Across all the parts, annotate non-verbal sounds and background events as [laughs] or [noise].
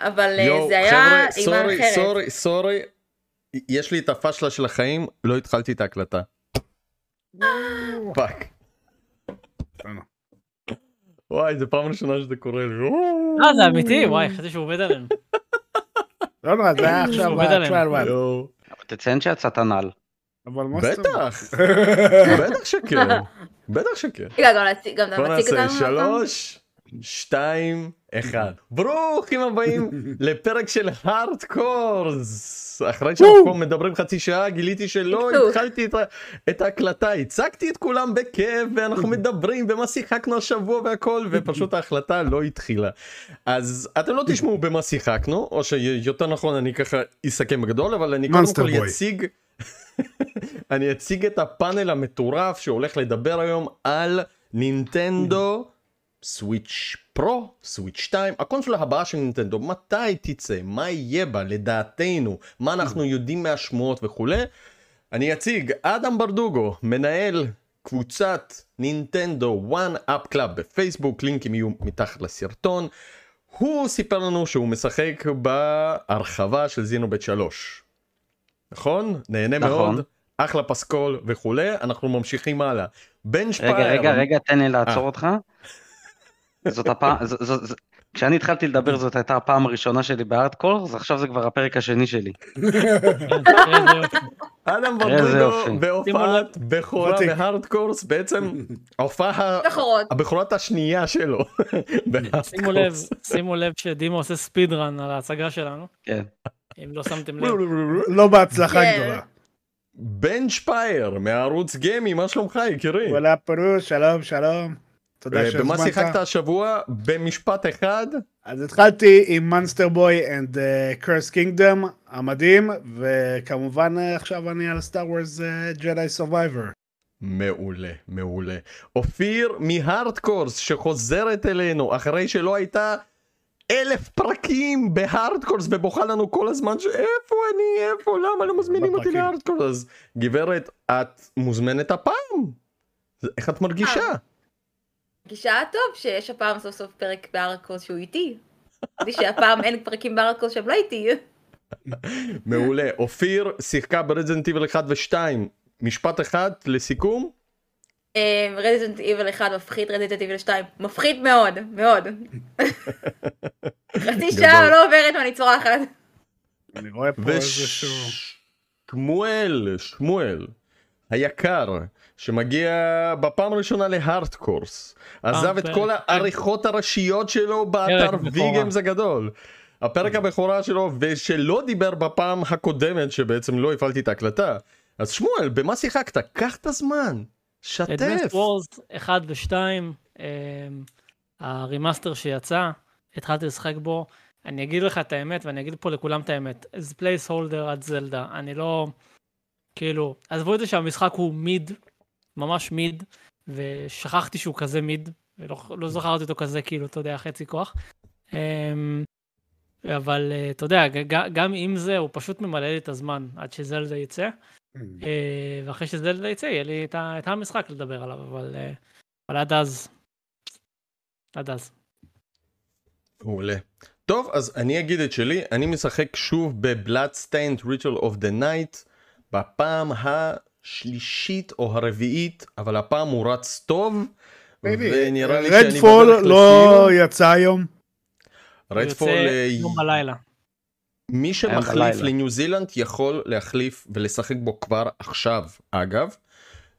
אבל אה, יואו, זה היה אימה סורי, אחרת. סורי, סורי. יש לי את הפשלה של החיים, לא התחלתי את ההקלטה. fuck. וואי, זו פעם ראשונה שזה קורה לי. אה, זה אמיתי, וואי, חשבתי שהוא עובד עלינו. לא נורא, זה היה עכשיו עליהם. יואו. תציין שיצאת נעל. אבל מה? בטח, [laughs] בטח שכן, בטח שכן. רגע, גם להציג- גם אתה בוא נעשה אותנו? שלוש, שתיים, אחד. [laughs] ברוכים הבאים [laughs] לפרק של הארדקורס. אחרי שאנחנו פה מדברים חצי שעה גיליתי שלא. התחלתי את את ההקלטה, הצגתי את כולם בכיף ואנחנו [laughs] מדברים ומה שיחקנו השבוע והכל ופשוט ההחלטה לא התחילה. אז אתם לא תשמעו במה שיחקנו או שיותר נכון אני ככה אסכם בגדול אבל אני קודם כל. אציג אני אציג את הפאנל המטורף שהולך לדבר היום על נינטנדו Switch Pro, Switch 2, הקונסולה הבאה של נינטנדו, מתי תצא, מה יהיה בה לדעתנו, מה אנחנו יודעים מהשמועות וכולי. אני אציג אדם ברדוגו, מנהל קבוצת נינטנדו One Up Club בפייסבוק, לינקים יהיו מתחת לסרטון. הוא סיפר לנו שהוא משחק בהרחבה של Xenoblade 3. נכון? נהנה נכון. מאוד, אחלה פסקול וכולי, אנחנו ממשיכים הלאה. בן שפייר. רגע, רגע, רגע, תן לי אה. לעצור אותך. זאת הפעם, כשאני התחלתי לדבר זאת הייתה הפעם הראשונה שלי בארדקור, אז עכשיו זה כבר הפרק השני שלי. [laughs] אדם ברדוגו. בהופעת בכורה. בהארדקורס בעצם ההופעה. הבכורת השנייה שלו. [laughs] שימו לב, שימו לב שדימו עושה ספיד רן על ההצגה שלנו, כן. אם לא שמתם לב. [laughs] לא בהצלחה כן. גדולה. בן שפייר מערוץ גיימי מה שלומך יקירי? וואלה פרוש, שלום, שלום. תודה אה, במה שיחקת שהזמנת. השבוע במשפט אחד אז התחלתי עם Monster Boy and Cursed Kingdom המדהים, וכמובן אה, עכשיו אני על Star Wars Jedi Survivor. מעולה מעולה אופיר מהארדקורס שחוזרת אלינו אחרי שלא הייתה אלף פרקים בהארדקורס ובוכה לנו כל הזמן שאיפה אני איפה למה לא מזמינים אותי בפרקים. להארדקורס אז גברת את מוזמנת הפעם איך את מרגישה? גישה טוב שיש הפעם סוף סוף פרק בארקוס שהוא איתי. חשבתי שהפעם אין פרקים בארקוס שהם לא איתי. מעולה אופיר שיחקה ב Resident Evil 1 ו2 משפט אחד לסיכום Resident Evil 1 מפחיד, Resident Evil 2 מפחיד מאוד, מאוד. חצי שעה לא עוברת ואני צורחת. אני רואה פה איזשהו... ושמואל, שמואל, היקר, שמגיע בפעם הראשונה להארדקורס, עזב את פרק- כל העריכות הראשיות שלו באתר. ויגמס הגדול. הפרק הבכורה שלו, ושלא דיבר בפעם הקודמת, שבעצם לא הפעלתי את ההקלטה. אז שמואל, במה שיחקת? קח את הזמן, שתף. אדוונס וורס 1 ו-2, ה remaster שיצא, התחלתי לשחק בו. אני אגיד לך את האמת, ואני אגיד פה לכולם את האמת. זה placeholder עד זלדה. אני לא... כאילו, עזבו את זה שהמשחק הוא mid, ממש mid, ושכחתי שהוא כזה mid, ולא לא זכרתי אותו כזה, כאילו, אתה יודע, חצי כוח. אמ, אבל אה, אתה יודע, גם עם זה, הוא פשוט ממלא לי את הזמן עד שזלדה יצא. אה, ואחרי שזלדה יצא, יהיה לי את ה- את המשחק לדבר עליו, אבל אה, אבל עד אז, עד אז. מעולה. טוב, אז אני אגיד את שלי, אני משחק שוב ב-Bloodstained Ritual of the Night בפעם השלישית או הרביעית, אבל הפעם הוא רץ טוב, ונראה לי שאני רדפול בדרך לא לסיום. יצא היום. הוא רדפול, יוצא אה, יום בלילה. מי שמחליף. לניו זילנד יכול להחליף ולשחק בו כבר עכשיו, אגב.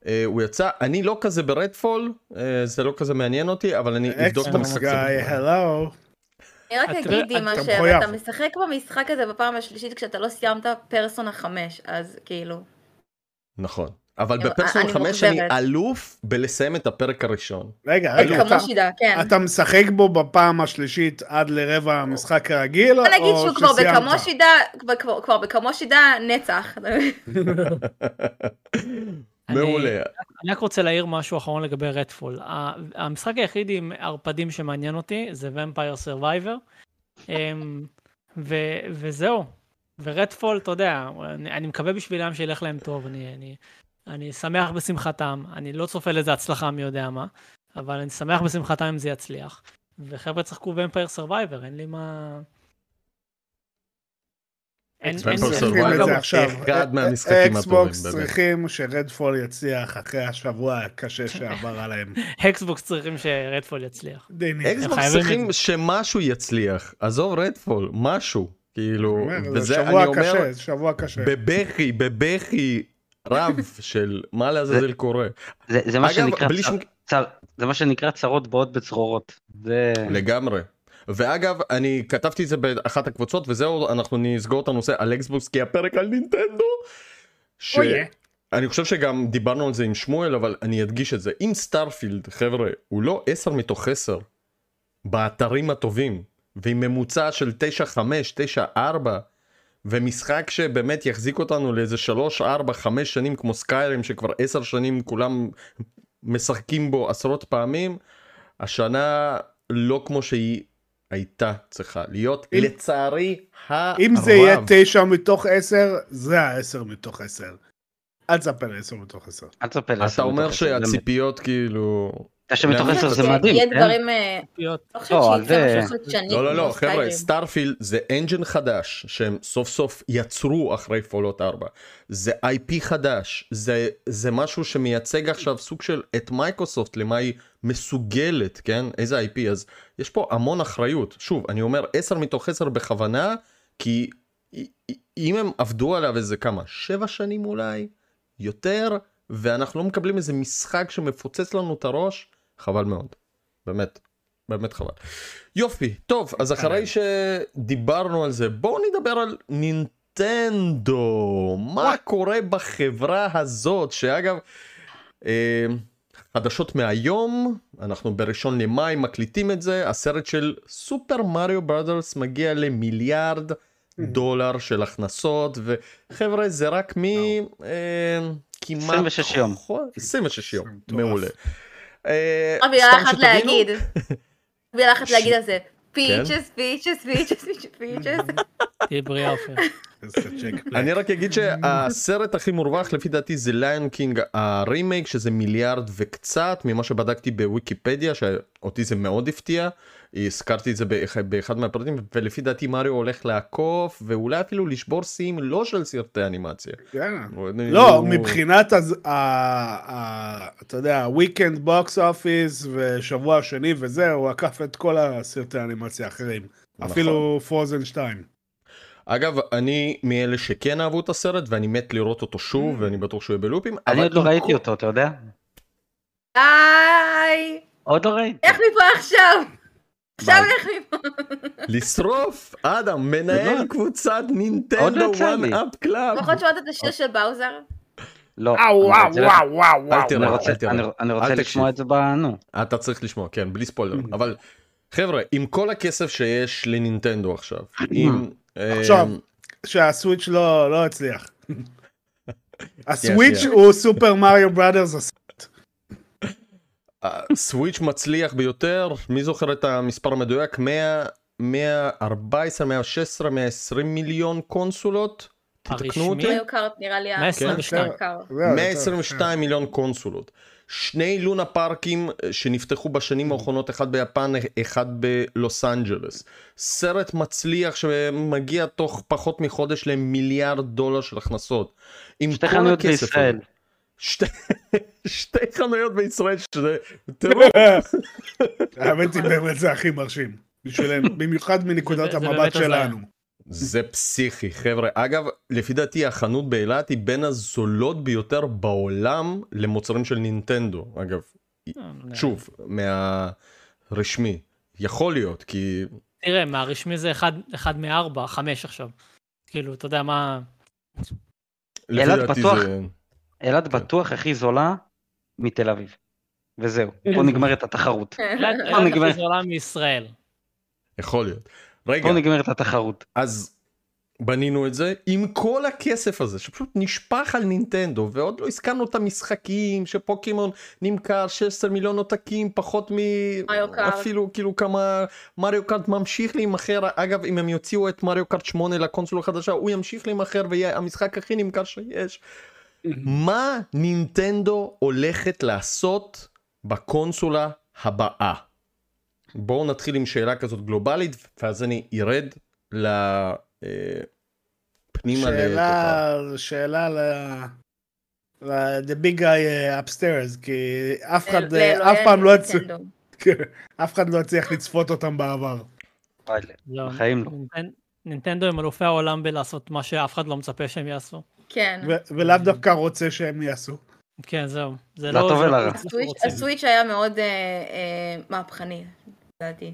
אה, הוא יצא, אני לא כזה ברדפול, אה, זה לא כזה מעניין אותי, אבל אני אבדוק את המשחק. הלו. אני רק אתה- אגיד דימה אתה שאתה. משחק במשחק הזה בפעם השלישית כשאתה לא סיימת פרסונה 5, אז כאילו. נכון. אבל בפרסונל אני 5 אני. אלוף בלסיים את הפרק הראשון. רגע, רגע, אתה- כן. אתה משחק בו בפעם השלישית עד לרבע המשחק הרגיל, נגיד או שהוא כבר שסיימת? בכמו שידה, כבר- כבר- כבר בכמו שידה נצח. [laughs] [laughs] מעולה. אני רק רוצה להעיר משהו אחרון לגבי Redfall. המשחק היחיד עם ערפדים שמעניין אותי זה [laughs] Vampire Survivor. וזהו. ו Redfall, אתה יודע, אני, אני מקווה בשבילם שילך להם טוב, אני, אני, אני שמח בשמחתם, אני לא צופה לזה הצלחה מי יודע מה, אבל אני שמח בשמחתם אם זה יצליח. וחבר'ה צחקו ומפייר סרווייבר, אין לי מה... אקסבוקס אין- Temple צריכים שרדפול יצליח אחרי השבוע הקשה שעבר עליהם. [laughs] אקסבוקס צריכים שרדפול יצליח. אקסבוקס צריכים שמשהו יצליח. עזוב רדפול, משהו. כאילו, אומר, זה וזה שבוע אני אומר, קשה, זה שבוע קשה. בבכי, בבכי רב של מה לעזאזל קורה. זה, זה מה אגב, שנקרא בלי צר, שום... צר, זה מה שנקרא צרות באות בצרורות. זה... לגמרי. ואגב, אני כתבתי את זה באחת הקבוצות, וזהו, אנחנו נסגור את הנושא על אקסבוקס, כי הפרק על נינטנדו, ש... אוי, אני חושב שגם דיברנו על זה עם שמואל, אבל אני אדגיש את זה. אם Starfield, חבר'ה, הוא לא 10 מתוך 10 באתרים הטובים, ועם ממוצע של 9-5, 9-4, ומשחק שבאמת יחזיק אותנו לאיזה 3, 4, 5 שנים כמו Skyrim, שכבר 10 שנים כולם משחקים בו עשרות פעמים, השנה לא כמו שהיא הייתה צריכה להיות, אם- לצערי הרב. אם זה יהיה תשע מתוך עשר, זה העשר מתוך עשר. אל תספר לי עשר מתוך עשר. אל תספר לי. אתה אומר שהציפיות כאילו... תשע מתוך לאן עשר זה? מדהים, יהיה כן? דברים, אה. לא לא. לא לא לא חבר'ה. Starfield זה engine חדש שהם סוף סוף יצרו אחרי Fallout 4 זה IP חדש זה זה משהו שמייצג עכשיו סוג של את מייקרוסופט למה היא מסוגלת כן איזה IP אז יש פה המון אחריות שוב אני אומר 10 מתוך 10 בכוונה כי אם הם עבדו עליו איזה כמה שבע שנים אולי יותר ואנחנו לא מקבלים איזה משחק שמפוצץ לנו את הראש חבל מאוד באמת באמת חבל. יופי טוב אז אחרי שדיברנו על זה בואו נדבר על נינטנדו מה קורה בחברה הזאת שאגב אה, חדשות מהיום אנחנו בראשון למאי מקליטים את זה הסרט של Super Mario Brothers מגיע למיליארד דולר של הכנסות וחבר'ה זה רק מ... אה, כמעט 26 יום. חו- 26 יום. מעולה. אה, רק מילה סתם אחת להגיד. [laughs] מילה אחת להגיד על זה. Peaches, peaches, peaches, peaches, peaches. תהיה בריאה אופיר. אני רק אגיד שהסרט הכי מורווח לפי דעתי זה ליון קינג הרימייק שזה מיליארד וקצת ממה שבדקתי בוויקיפדיה שאותי זה מאוד הפתיע. הזכרתי את זה באחד, באחד מהפרטים ולפי דעתי מריו הולך לעקוף ואולי אפילו לשבור שיאים לא של סרטי אנימציה. לא, מבחינת, אתה יודע, weekend box office ושבוע שני וזה, הוא עקף את כל הסרטי האנימציה האחרים. נכון. אפילו פרוזן 2. אגב אני מאלה שכן אהבו את הסרט ואני מת לראות אותו שוב ואני בטוח שהוא יהיה בלופים. אני עוד לא ראיתי אותו, אתה יודע? די! עוד לא ראיתי. איך מפה עכשיו? עכשיו. איך מפה? לשרוף אדם מנהל לא- קבוצת עוד לא נינטנדו וואן. אפ קלאב. לפחות שמעת את השיר של באוזר? לא. וואו, אני וואו, רוצה- וואו, וואו, אל וואו. תראה, אני רוצה- אל תראה. אני- רוצה לשמוע. את זה ב... נו. אתה צריך לשמוע כן בלי ספוילרים אבל חבר'ה עם כל הכסף שיש לנינטנדו עכשיו [clears throat] עם אה, עכשיו, שהסוויץ' לא לא הצליח. [laughs] הסוויץ'. הוא סופר מריו בראדרס. [laughs] הסוויץ' מצליח ביותר מי זוכר את המספר המדויק 100 114 116 120 מיליון קונסולות תתקנו הרשמי? אותי מריו קארט נראה לי... ה- 122. מריו קארט. 122 מיליון קונסולות. שני לונה פארקים אה, שנפתחו בשנים האחרונות, אחד ביפן, אחד בלוס אנג'לס. סרט מצליח שמגיע תוך פחות מחודש למיליארד דולר של הכנסות. עם שתי כל חנויות הכסף בישראל. שתי, [laughs] שתי חנויות בישראל שזה טירוף. האמת היא באמת זה הכי מרשים. בשבילנו, במיוחד מנקודת המבט. שלנו. זה פסיכי חבר'ה אגב לפי דעתי החנות באילת היא בין הזולות ביותר בעולם למוצרים של נינטנדו אגב שוב מהרשמי יכול להיות כי תראה, מהרשמי זה אחד, אחד מארבע, חמש עכשיו. כאילו, אתה יודע מה... אילת בטוח. זה אילת בטוח הכי זולה מתל אביב. וזהו, פה נגמרת התחרות. אילת. הכי זולה מישראל. יכול להיות רגע פה נגמרת התחרות. אז בנינו את זה עם כל הכסף הזה שפשוט נשפך על נינטנדו ועוד לא הזכרנו את המשחקים שפוקימון נמכר 16 מיליון עותקים פחות מ... מריו קארט. אפילו כאילו כמה מריו קארט ממשיך להימכר אגב אם הם יוציאו את מריו קארט 8 לקונסולה החדשה הוא ימשיך להימכר ויהיה המשחק הכי נמכר שיש. מה נינטנדו הולכת לעשות בקונסולה הבאה? בואו נתחיל עם שאלה כזאת גלובלית ואז אני ארד לפרק פנימה לתוכה. שאלה, שאלה ל... ל- the big guy uh, upstairs, כי אף אחד, לאלוהי אף פעם לא יצ- נינטנדו. [laughs] אף אחד לא הצליח לצפות אותם בעבר. לא, בחיים לא. נינטנ- נינטנדו הם אלופי העולם בלעשות מה שאף אחד לא מצפה שהם יעשו. כן. ולאו דווקא רוצה שהם יעשו. כן, זהו. זה לטוב לא... זה ולרע. הסוויץ'- היה מאוד אה, אה, מהפכני, לדעתי.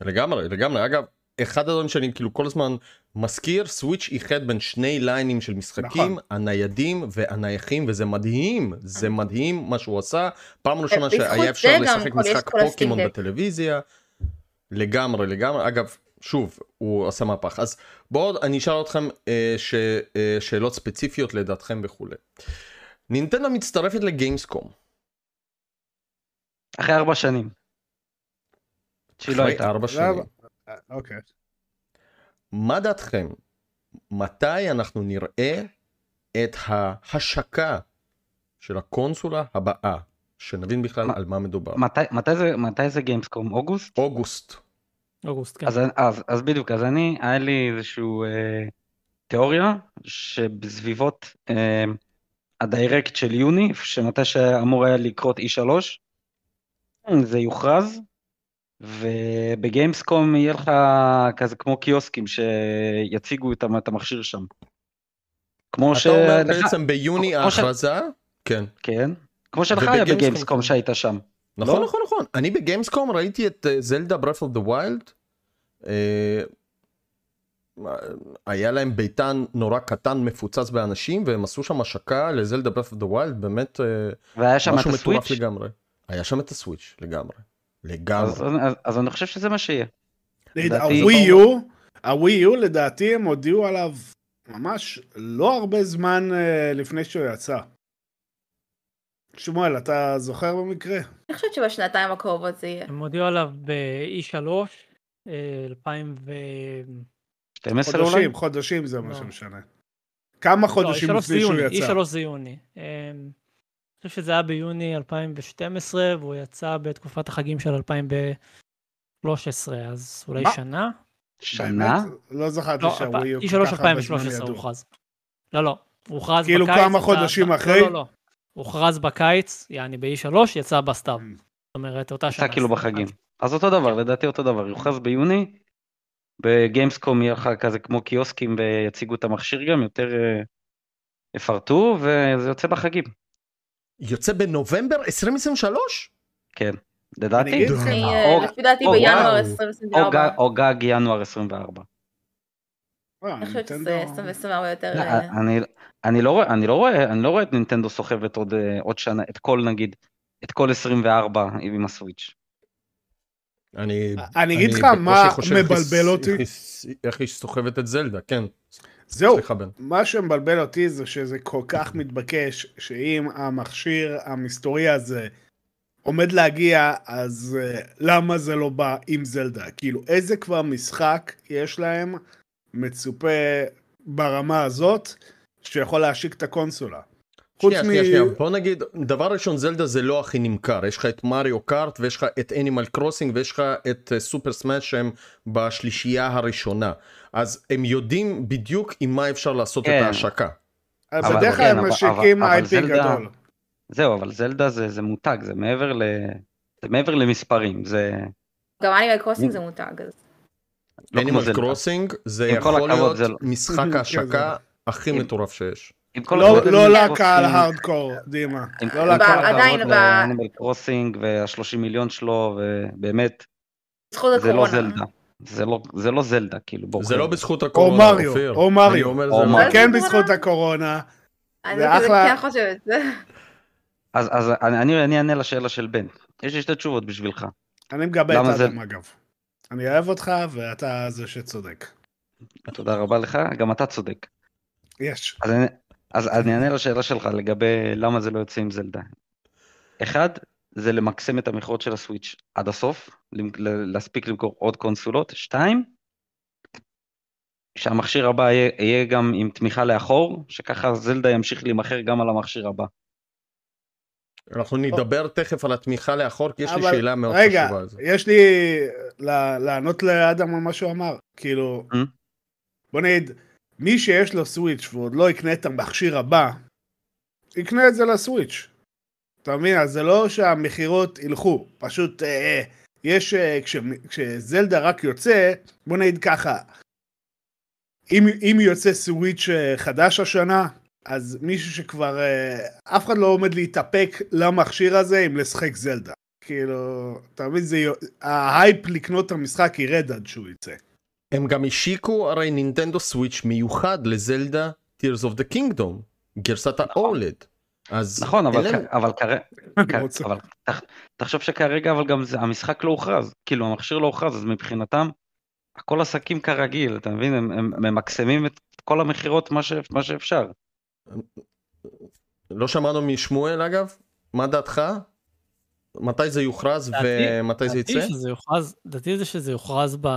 לגמרי, לגמרי. אגב, אחד הדברים שאני כאילו כל הזמן מזכיר, סוויץ' איחד בין שני ליינים של משחקים, נכון. הניידים והנייחים, וזה מדהים, זה מדהים מה שהוא עשה. פעם ראשונה בזכות שהיה אפשר לשחק משחק פוקימון. בטלוויזיה. לגמרי, לגמרי. אגב, שוב, הוא עשה מהפך. אז בואו אני אשאל אתכם אה, ש, אה, שאלות ספציפיות לדעתכם וכולי. נינטנדו מצטרפת לגיימסקום. אחרי ארבע שנים. שהיא לא הייתה. ארבע שנים. אה, אוקיי. מה דעתכם? מתי אנחנו נראה את ההשקה של הקונסולה הבאה? שנבין בכלל על מה מדובר. מתי- מתי זה- מתי זה גיימסקום? אוגוסט? אוגוסט. אוגוסט, כן. אז, אז, אז בדיוק, אז אני, היה לי איזשהו אה, תיאוריה שבסביבות אה, ה Direct של יוני, שמתי שאמור היה לקרות E3, זה יוכרז, וב Gamescom יהיה לך כזה כמו קיוסקים שיציגו את, המ- את המכשיר שם. כמו אתה אומר שלך, בעצם ביוני כמו ש- ההכרזה? כן. כן, כמו שלך היה ב Gamescom. שהיית שם. נכון לא? נכון נכון. אני ב Gamescom ראיתי את זלדה Breath of the Wild. היה להם ביתן נורא קטן מפוצץ באנשים והם עשו שם השקה לזלדה ברף אוף דה ויילד באמת אה, והיה שם משהו מטורף לגמרי. היה שם את הסוויץ' לגמרי. אז, לגמרי. אז, אז אני חושב שזה מה שיהיה. הווי יו, הווי יו לדעתי הם הודיעו עליו ממש לא הרבה זמן אה, לפני שהוא יצא. שמואל, אתה זוכר במקרה? אני חושבת שבשנתיים הקרובות זה יהיה. הם הודיעו עליו ב-E3, אה, 2000 ו... 12 אולי? חודשים, חודשים זה מה לא. שמשנה. כמה חודשים לא, E3 לפני שהוא יצא. יוני, E3 זה יוני. אני חושב שזה היה ביוני 2012, והוא יצא בתקופת החגים של 2013, אז אולי מה? שנה? שנה? לא זכרתי לא, שהווי יו E3 כל כך הרבה זמן 2013 ידעו. הוכרז. לא, לא, הוא הוכרז כאילו בקיץ. כמה יצא- חודשים לא, אחרי? לא, לא. הוכרז בקיץ, יעני ב-E3, יצא בסתיו. Mm. זאת אומרת, אותה שנה. יצא כאילו 21. בחגים. אז אותו דבר, לדעתי אותו דבר, יוכרז ביוני, בגיימסקום יהיה לך כזה כמו קיוסקים ויציגו את המכשיר גם, יותר אה, יפרטו, וזה יוצא בחגים. יוצא בנובמבר 2023? כן, אני לדעתי. אה, לפי דעתי בינואר וואו. או 2024. גג- או גג ינואר 24. וואו, אני חושבת שזה 2024 יותר... אה, אני- לא רואה, אני לא רואה, אני לא רואה את נינטנדו סוחבת עוד אה, עוד שנה, את כל נגיד, את כל 24 עם הסוויץ'. אני אגיד לך מה מבלבל אותי. איך היא סוחבת את זלדה, כן. זהו. מה שמבלבל אותי זה שזה כל כך מתבקש, שאם המכשיר המסתורי הזה עומד להגיע, אז uh, למה זה לא בא עם זלדה? כאילו, איזה כבר משחק יש להם מצופה ברמה הזאת, שיכול להשיק את הקונסולה? חוץ שנייה, מ... שנייה, שנייה, בוא נגיד, דבר ראשון זלדה זה לא הכי נמכר, יש לך את Mario Kart ויש לך את Animal Crossing ויש לך את Super Smash שהם בשלישייה הראשונה. אז הם יודעים בדיוק עם מה אפשר לעשות כן. את ההשקה. אז אבל- בדרך כן, כלל הם אבל- משיקים IP גדול. זהו, אבל זלדה זה, זה מותג, זה מעבר ל... זה מעבר למספרים, זה גם Animal Crossing זה מותג. לא אנימל זלדה. קרוסינג זה יכול להיות לא- משחק [laughs] כן, ההשקה הכי מטורף שיש. עם כל לא- לא לקהל הארדקור, דימה. עם לא לקהל ב- לאנימל קרוסינג וה-30 מיליון שלו, ובאמת, זה לא. זלדה. זה לא, זה לא זלדה, כאילו, בואו. זה לא בזכות או הקורונה, מריו, אופיר. או מריו. או זה לא. מריו. כן בזכות הקורונה. אני אחלה. כן חושבת. אז, אז אני, אענה לשאלה של בן. יש לי שתי תשובות בשבילך. אני מגבה את למה זה- אדם אגב. אני אוהב אותך ואתה זה שצודק. תודה רבה לך, גם אתה צודק. יש. אז אני, אז אני אענה לשאלה שלך לגבי למה זה לא יוצא עם זלדה. אחד, זה למקסם את המכירות של הסוויץ' עד הסוף, להספיק למכור עוד קונסולות. שתיים, שהמכשיר הבא יהיה, יהיה גם עם תמיכה לאחור, שככה זלדה ימשיך להימכר גם על המכשיר הבא. אנחנו נדבר תכף על התמיכה לאחור, כי יש לי אבל- שאלה מאוד רגע, חשובה על זה. יש לי ל- לענות לאדם על מה שהוא אמר. כאילו, Mm? בוא נגיד, מי שיש לו סוויץ' ועוד לא יקנה את המכשיר הבא, יקנה את זה לסוויץ'. אתה מבין? אז זה לא שהמכירות ילכו, פשוט אה, יש, אה, כש, כשזלדה רק יוצא, בוא נגיד ככה, אם, אם יוצא סוויץ' אה, חדש השנה, אז מישהו שכבר, אה, אף אחד לא עומד להתאפק למכשיר הזה אם לשחק זלדה. כאילו, אתה מבין, ההייפ לקנות את המשחק ירד עד שהוא יצא. הם גם השיקו הרי נינטנדו סוויץ' מיוחד לזלדה Tears of the Kingdom, גרסת ה-OLED. אז נכון, אבל, כ- אבל, [laughs] רוצה- אבל תח- תחשוב שכרגע אבל גם זה, המשחק לא הוכרז, כאילו המכשיר לא הוכרז, אז מבחינתם הכל עסקים כרגיל, אתה מבין? הם, הם ממקסמים את כל המכירות מה, ש, מה שאפשר. לא שמענו משמואל אגב? מה דעתך? מתי זה יוכרז דעתי- ומתי זה דעתי יצא? שזה יוכרז, דעתי זה שזה יוכרז ב...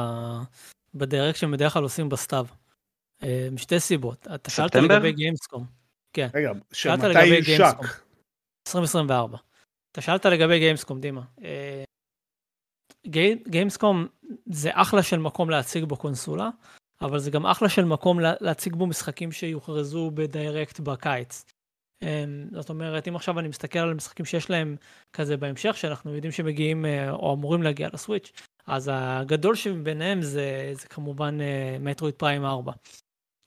בדרך שהם בדרך כלל עושים בסתיו. אה, משתי סיבות. אתה שאלת? לגבי גיימסקום, רגע, שאלת שמתי לגבי יושק? גיימסקום. 2024. אתה שאלת לגבי גיימסקום, דימה. אה, גי- גיימסקום זה אחלה של מקום להציג בו קונסולה, אבל זה גם אחלה של מקום לה- להציג בו משחקים שיוכרזו בדיירקט בקיץ. אה, זאת אומרת, אם עכשיו אני מסתכל על משחקים שיש להם כזה בהמשך, שאנחנו יודעים שמגיעים או אמורים להגיע לסוויץ', אז הגדול שביניהם זה, זה כמובן Metroid Prime 4.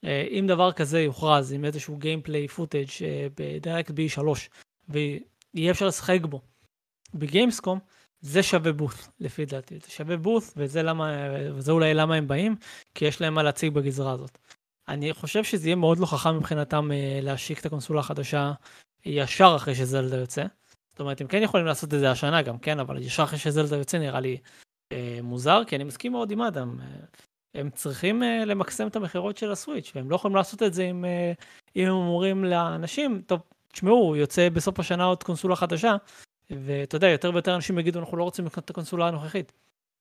אה, אם דבר כזה יוכרז עם איזשהו gameplay footage בדירקט ב-E3 ויהיה אפשר לשחק בו בגיימסקום, זה שווה booth לפי דעתי. זה שווה booth וזה למה, וזה אולי למה הם באים, כי יש להם מה להציג בגזרה הזאת. אני חושב שזה יהיה מאוד לא חכם מבחינתם אה, להשיק את הקונסולה החדשה ישר אחרי שזלדה יוצא. זאת אומרת, הם כן יכולים לעשות את זה השנה גם, כן, אבל ישר אחרי שזלדה יוצא נראה לי אה, מוזר, כי אני מסכים מאוד עם אדם. אה, הם צריכים אה, למקסם את המכירות של הסוויץ', והם לא יכולים לעשות את זה אם, אה, אם הם אומרים לאנשים, טוב, תשמעו, יוצא בסוף השנה עוד קונסולה חדשה, ואתה יודע, יותר ויותר אנשים יגידו, אנחנו לא רוצים לקנות את הקונסולה הנוכחית.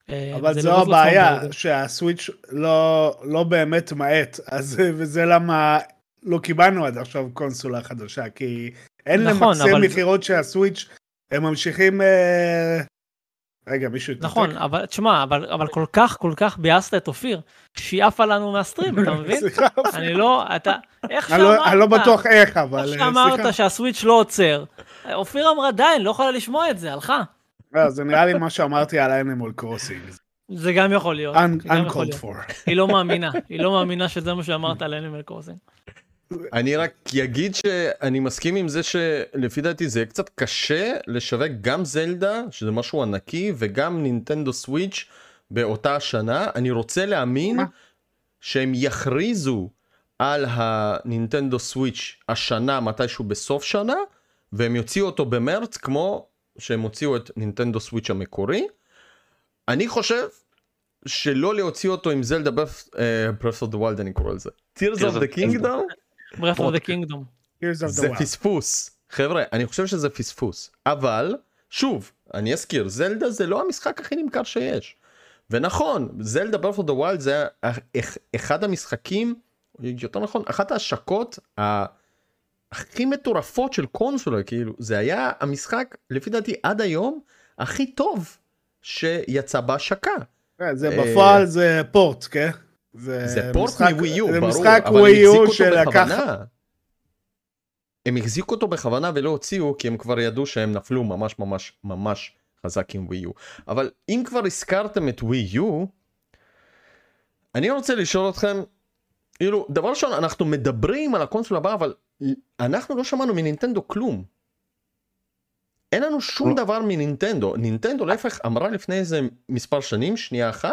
אה, אבל זו לא הבעיה. שהסוויץ' לא, לא באמת מאט, אז [laughs] וזה למה לא קיבלנו עד עכשיו קונסולה חדשה, כי אין נכון, למקסם אבל זה- מכירות שהסוויץ', הם ממשיכים... אה... רגע, מישהו התנתק? נכון, אבל תשמע, אבל, אבל כל כך, כל כך ביאסת את אופיר, שהיא עפה לנו מהסטרים, אתה מבין? [laughs] סליחה, אני לא, אתה, איך לא- שאמרת, אני לא בטוח איך, אבל איך אה, שאמרת. שהסוויץ' לא עוצר, אופיר אמרה די, אני לא יכולה לשמוע את זה, הלכה. לא, זה נראה לי מה שאמרתי על Animal Crossing. זה גם יכול להיות, להיות. for. היא לא מאמינה, היא לא מאמינה שזה מה שאמרת על Animal Crossing. אני רק אגיד שאני מסכים עם זה שלפי דעתי זה יהיה קצת קשה לשווק גם זלדה, שזה משהו ענקי, וגם נינטנדו סוויץ' באותה השנה. אני רוצה להאמין? שהם יכריזו על הנינטנדו סוויץ' השנה מתישהו בסוף שנה, והם יוציאו אותו במרץ כמו שהם הוציאו את נינטנדו סוויץ' המקורי. אני חושב שלא להוציא אותו עם זלדה Breath of the Wild אני קורא לזה. Tears of the Kingdom. Kingdom Breath of the Kingdom. Tears of the זה Wild. פספוס חבר'ה אני חושב שזה פספוס אבל שוב אני אזכיר זלדה זה לא המשחק הכי נמכר שיש. ונכון זלדה Breath of the Wild זה אחד המשחקים יותר נכון אחת ההשקות הכי מטורפות של קונסולה כאילו זה היה המשחק לפי דעתי עד היום הכי טוב שיצא בהשקה. כן, זה אה, בפועל זה port, כן? זה port משחק- מ Wii U, זה ברור, משחק אבל הם ווי החזיקו יו אותו שלקח... הם החזיקו אותו בכוונה ולא הוציאו כי הם כבר ידעו שהם נפלו ממש ממש ממש חזק עם ווי יו. אבל אם כבר הזכרתם את ווי יו, אני רוצה לשאול אתכם, כאילו, דבר ראשון, אנחנו מדברים על הקונסולה הבאה, אבל אנחנו לא שמענו מנינטנדו כלום. אין לנו שום לא. דבר מנינטנדו. נינטנדו להפך אמרה לפני איזה מספר שנים, שנייה אחת,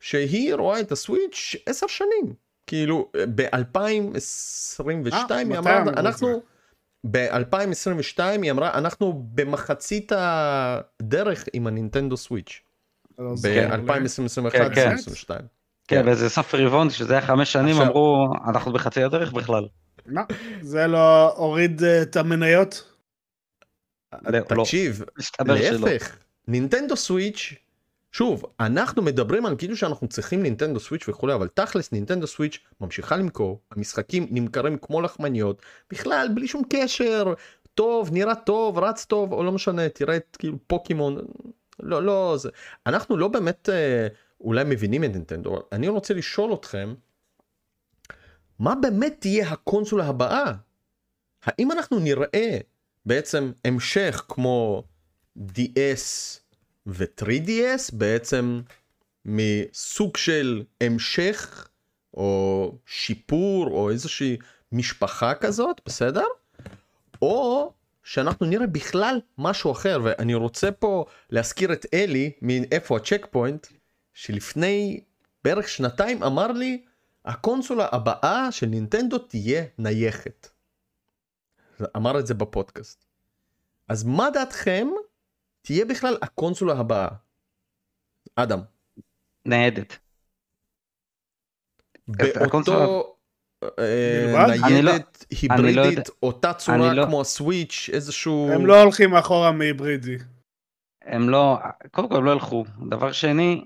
שהיא רואה את הסוויץ' עשר שנים. כאילו ב-2022 היא אה, מתי אמרה, אנחנו, זה? ב-2022 היא אמרה, אנחנו במחצית הדרך עם הנינטנדו סוויץ'. לא זוכר. ב-2021-2022. כן, כן. כן, באיזה סוף רבעון, שזה היה חמש שנים, עכשיו- אמרו, אנחנו בחצי הדרך בכלל. לא, זה לא הוריד אה, את המניות? לא, לא. תקשיב. להפך, נינטנדו סוויץ', שוב, אנחנו מדברים על כאילו שאנחנו צריכים נינטנדו סוויץ' וכולי, אבל תכלס נינטנדו סוויץ' ממשיכה למכור, המשחקים נמכרים כמו לחמניות, בכלל בלי שום קשר, טוב, נראה טוב, רץ טוב, או לא משנה, תראה את כאילו פוקימון, לא, לא, זה, אנחנו לא באמת אה, אולי מבינים את נינטנדו, אני רוצה לשאול אתכם, מה באמת תהיה הקונסולה הבאה? האם אנחנו נראה בעצם המשך כמו DS ו-3DS בעצם מסוג של המשך או שיפור או איזושהי משפחה כזאת, בסדר? או שאנחנו נראה בכלל משהו אחר, ואני רוצה פה להזכיר את אלי מאיפה הצ'ק פוינט, שלפני בערך שנתיים אמר לי, הקונסולה הבאה של נינטנדו תהיה נייחת. אמר את זה בפודקאסט. אז מה דעתכם תהיה בכלל הקונסולה הבאה? אדם. ניידת. באותו הקונסולה- אה, לא- ניידת לא יודע- היברידית, אותה צורה לא- כמו הסוויץ', איזשהו... הם לא הולכים אחורה מהיברידי. הם לא, קודם כל הם לא ילכו. דבר שני,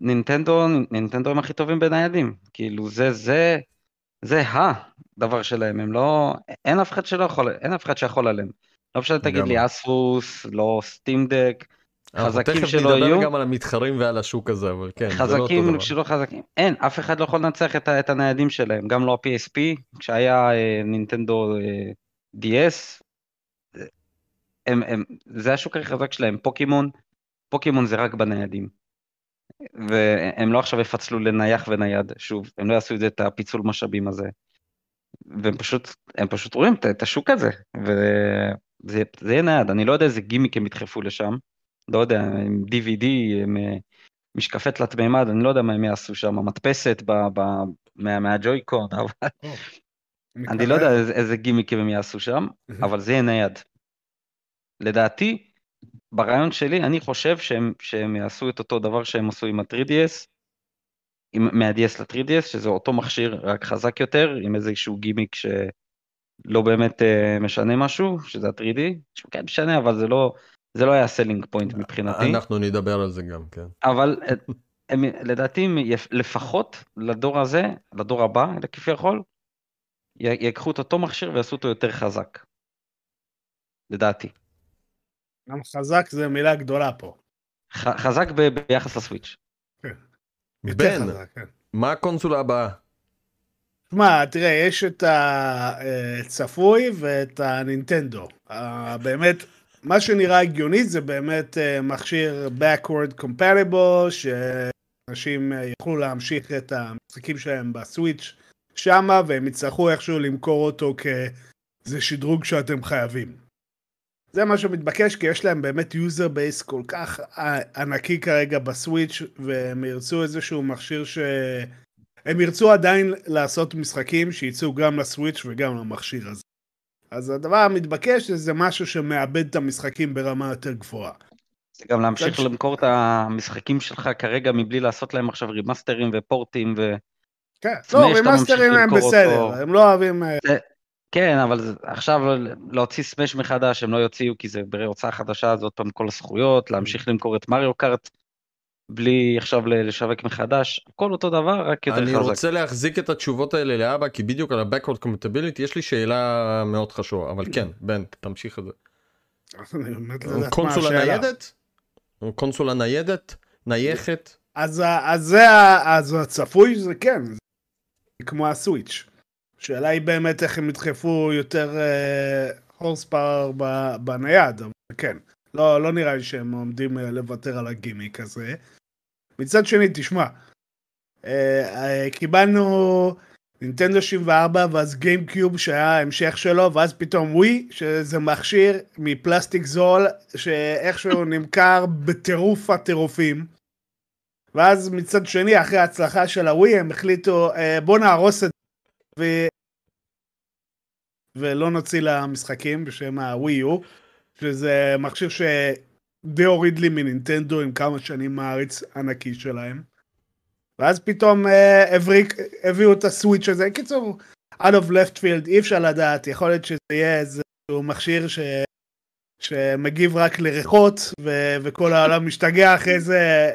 נינטנדו, נינטנדו הם הכי טובים בניידים. כאילו זה, זה, זה הדבר שלהם. הם לא, אין אף אחד שלא יכול, אין אף אחד שיכול עליהם. לא משנה תגיד. לי אסוס, לא סטים דק, אנחנו חזקים תכף שלא נדבר יהיו. גם על המתחרים ועל השוק הזה, אבל כן, זה לא אותו חזקים דבר. שלא חזקים, אין, אף אחד לא יכול לנצח את, את הניידים שלהם, גם לא ה-PSP, כשהיה אה, נינטנדו אה, DS, אה, הם, הם, זה השוק הכי חזק שלהם, פוקימון, פוקימון זה רק בניידים. והם לא עכשיו יפצלו לנייח ונייד, שוב, הם לא יעשו את זה, את הפיצול משאבים הזה. והם פשוט, הם פשוט רואים את, את השוק הזה, וזה זה יהיה נייד, אני לא יודע איזה גימיק הם ידחפו לשם, לא יודע, עם DVD, עם אה, משקפי תלת מימד, אני לא יודע מה הם יעשו שם, מדפסת ב, ב, מה, מה Joy-Con, [laughs] אבל אני לא יודע איזה גימיקים הם יעשו שם, אבל זה יהיה נייד. לדעתי, ברעיון שלי, אני חושב שהם, שהם יעשו את אותו דבר שהם עשו עם ה-3DS, עם, מה-DS ל-3DS, שזה אותו מכשיר, רק חזק יותר, עם איזשהו גימיק שלא באמת uh, משנה משהו, שזה ה-3D, שכן משנה, אבל זה לא, זה לא היה selling point מבחינתי. אנחנו נדבר על זה גם, כן. אבל אה, הם, לדעתי לפחות לדור הזה, לדור הבא, כביכול, י- ייקחו את אותו מכשיר ויעשו אותו יותר חזק. לדעתי. גם חזק זה מילה גדולה פה. ח- חזק ב- ביחס לסוויץ'. יותר בן, חזק, כן. מה הקונסולה הבאה? שמע, תראה, יש את הצפוי ואת הנינטנדו. אה, באמת, מה שנראה הגיוני זה באמת אה, מכשיר backward compatible, שאנשים אה, יוכלו להמשיך את המשחקים שלהם בסוויץ' שמה, והם יצטרכו איכשהו למכור אותו כאיזה שדרוג שאתם חייבים. זה מה שמתבקש, כי יש להם באמת user base כל כך ענקי כרגע בסוויץ', והם ירצו איזשהו מכשיר ש... הם ירצו עדיין לעשות משחקים שייצאו גם לסוויץ' וגם למכשיר הזה. אז הדבר המתבקש זה משהו שמעבד את המשחקים ברמה יותר גבוהה. זה גם להמשיך ש- למכור את המשחקים שלך כרגע מבלי לעשות להם עכשיו רימאסטרים ופורטים ו... כן, לא, רימאסטרים הם בסדר, אותו. הם לא אוהבים... אה, כן, אבל זה- עכשיו להוציא Smash מחדש הם לא יוציאו כי זה בהוצאה חדשה אז עוד פעם כל הזכויות, להמשיך למכור את Mario Kart בלי עכשיו ל- לשווק מחדש, הכל אותו דבר רק יותר אני חזק. רוצה להחזיק את התשובות האלה לאבא, כי בדיוק על ה-Backward Compatibility יש לי שאלה מאוד חשובה, אבל כן, בן, תמשיך את זה. אני לא קונסולה. ניידת? קונסולה ניידת? נייחת? אז זה הצפוי זה כן, זה כמו הסוויץ'. השאלה היא באמת איך הם ידחפו יותר הורס פאוור בנייד, אבל כן. לא, לא נראה לי שהם עומדים אה, לוותר על הגימיק הזה. מצד שני, תשמע, אה, אה, קיבלנו נינטנדו 64 ואז גיימקיוב שהיה ההמשך שלו ואז פתאום ווי שזה מכשיר מפלסטיק זול שאיכשהו [laughs] נמכר בטירוף הטירופים. ואז מצד שני אחרי ההצלחה של הווי הם החליטו אה, בוא נהרוס את ו... ולא נוציא למשחקים בשם הווי יו שזה מכשיר שדי הוריד לי מנינטנדו עם כמה שנים מעריץ ענקי שלהם. ואז פתאום אה, הבריק, הביאו את הסוויץ' הזה, קיצור, out of left field, אי אפשר לדעת, יכול להיות שזה יהיה איזשהו מכשיר ש... שמגיב רק לריחות, ו... וכל העולם משתגע אחרי זה,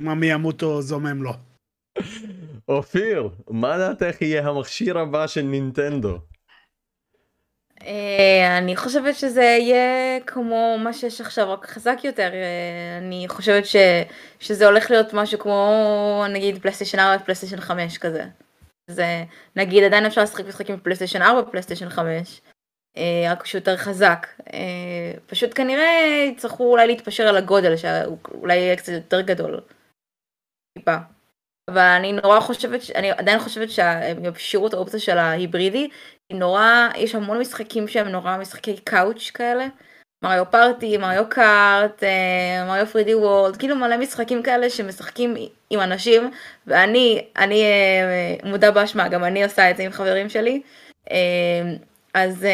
מה מי ימות או זומם לו. אופיר, מה דעתך יהיה המכשיר הבא של נינטנדו? אה, אני חושבת שזה יהיה כמו מה שיש עכשיו, רק חזק יותר. אה, אני חושבת ש, שזה הולך להיות משהו כמו נגיד פלייסטיישן 4 ופלייסטיישן 5 כזה. זה נגיד עדיין אפשר לשחק משחקים בפלייסטיישן 4 פלייסטיישן 5 אה, רק שהוא יותר חזק אה, פשוט כנראה יצטרכו אולי להתפשר על הגודל שאולי יהיה קצת יותר גדול. טיפה. אבל אני נורא חושבת, אני עדיין חושבת שהם יפשירו את האופציה של ההיברידי, היא נורא, יש המון משחקים שהם נורא משחקי קאוץ' כאלה, מריו פארטי, מריו קארט, אה, מריו פרידי וורלד, כאילו מלא משחקים כאלה שמשחקים עם אנשים, ואני, אני אה, מודה באשמה, גם אני עושה את זה עם חברים שלי, אה, אז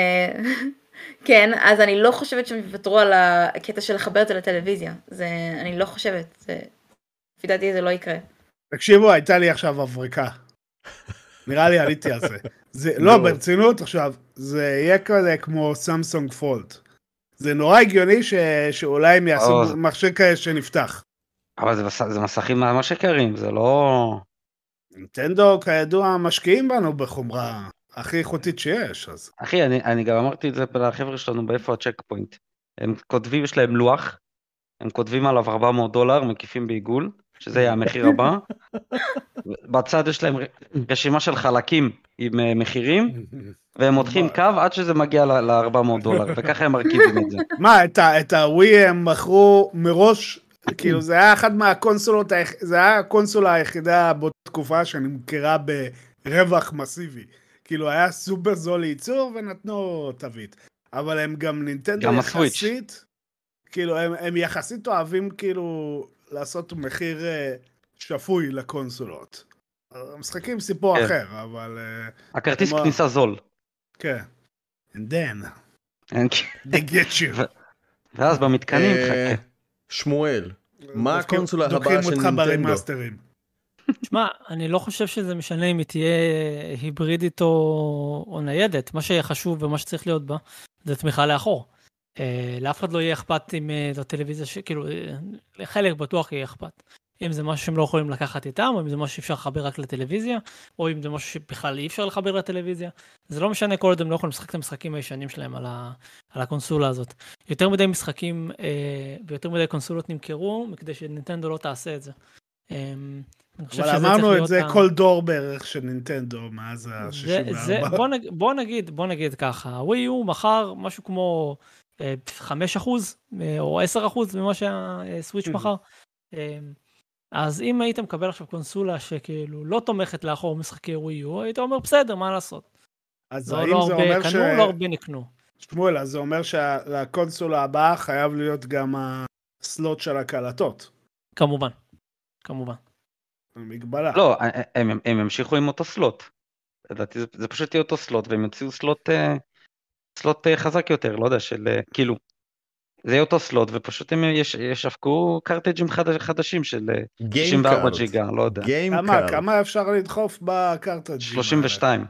[laughs] כן, אז אני לא חושבת שהם יוותרו על הקטע של לחבר את זה לטלוויזיה, זה, אני לא חושבת, לפי דעתי זה לא יקרה. תקשיבו, הייתה לי עכשיו הברקה. נראה לי עליתי על זה. זה לא, ברצינות עכשיו, זה יהיה כזה כמו סמסונג פולט. זה נורא הגיוני ש... שאולי הם יעשו או. מכשיר כזה שנפתח. אבל זה, מס... זה מסכים ממש יקרים, זה לא... נינטנדו כידוע משקיעים בנו בחומרה הכי איכותית שיש, אז אחי, אני, אני גם אמרתי את זה לחבר'ה שלנו באיפה הצ'ק פוינט. הם כותבים, יש להם לוח, הם כותבים עליו 400 דולר, מקיפים בעיגול, שזה יהיה המחיר הבא. בצד יש להם רשימה של חלקים עם אה, מחירים, והם מותחים קו עד שזה מגיע ל-400 דולר, [laughs] וככה הם מרכיבים את זה. מה, את, הווי הם מכרו מראש, כאילו זה היה אחת מהקונסולות, זה היה הקונסולה היחידה באותה תקופה שנמכרה ברווח מסיבי. כאילו היה סופר זול לייצור ונתנו תווית. אבל הם גם נינטנדו. יחסית, כאילו הם, הם יחסית אוהבים כאילו לעשות מחיר אה, שפוי לקונסולות. המשחקים סיפור כן. אחר, אבל אה, הכרטיס מה? כניסה זול. כן. And then, אין- they get you. ואז במתקנים, אה, חכה. שמואל, מה הקונסולה הבאה של אותך נינטנדו? ברימאסטרים. שמע, אני לא חושב שזה משנה אם היא תהיה היברידית או, או ניידת. מה שיהיה חשוב ומה שצריך להיות בה, זה תמיכה לאחור. אה, לאף אחד לא יהיה אכפת אם אה, זו טלוויזיה, ש... כאילו, אה, לחלק בטוח יהיה אכפת. אם זה משהו שהם לא יכולים לקחת איתם, או אם זה משהו שאפשר לחבר רק לטלוויזיה, או אם זה משהו שבכלל אי אפשר לחבר לטלוויזיה. זה לא משנה כל עוד הם לא יכולים לשחק את המשחקים הישנים שלהם על, ה... על הקונסולה הזאת. יותר מדי משחקים אה, ויותר מדי קונסולות נמכרו, מכדי שנינטנדו לא תעשה את זה. אה, אבל אמרנו את זה ה- כל דור בערך של נינטנדו מאז זה, זה, ה-64. בוא, נג, בוא נגיד, בוא נגיד ככה, הווי יו מכר משהו כמו אה, 5 אחוז אה, או 10 אחוז ממה שהסוויץ' Mhm. מכר. אה, אז אם היית מקבל עכשיו קונסולה שכאילו לא תומכת לאחור משחקי ווי יו, היית אומר בסדר, מה לעשות. אז לא, האם לא זה הרבה אומר ש... קנו, לא הרבה נקנו. שמואל, אז זה אומר שלקונסולה הבאה חייב להיות גם ה slot של הקלטות. כמובן, כמובן. מגבלה. לא, הם, הם, הם ימשיכו עם אותו slot. לדעתי זה, זה פשוט יהיה אותו slot, והם יוציאו slot, אה, slot אה, חזק יותר, לא יודע, של אה, כאילו, זה יהיה אותו slot, ופשוט הם יש, ישווקו קרטג'ים חד, חדשים של אה, 64 card. ג'יגה, לא יודע, כמה. כמה אפשר לדחוף בקרטג'ים? 32.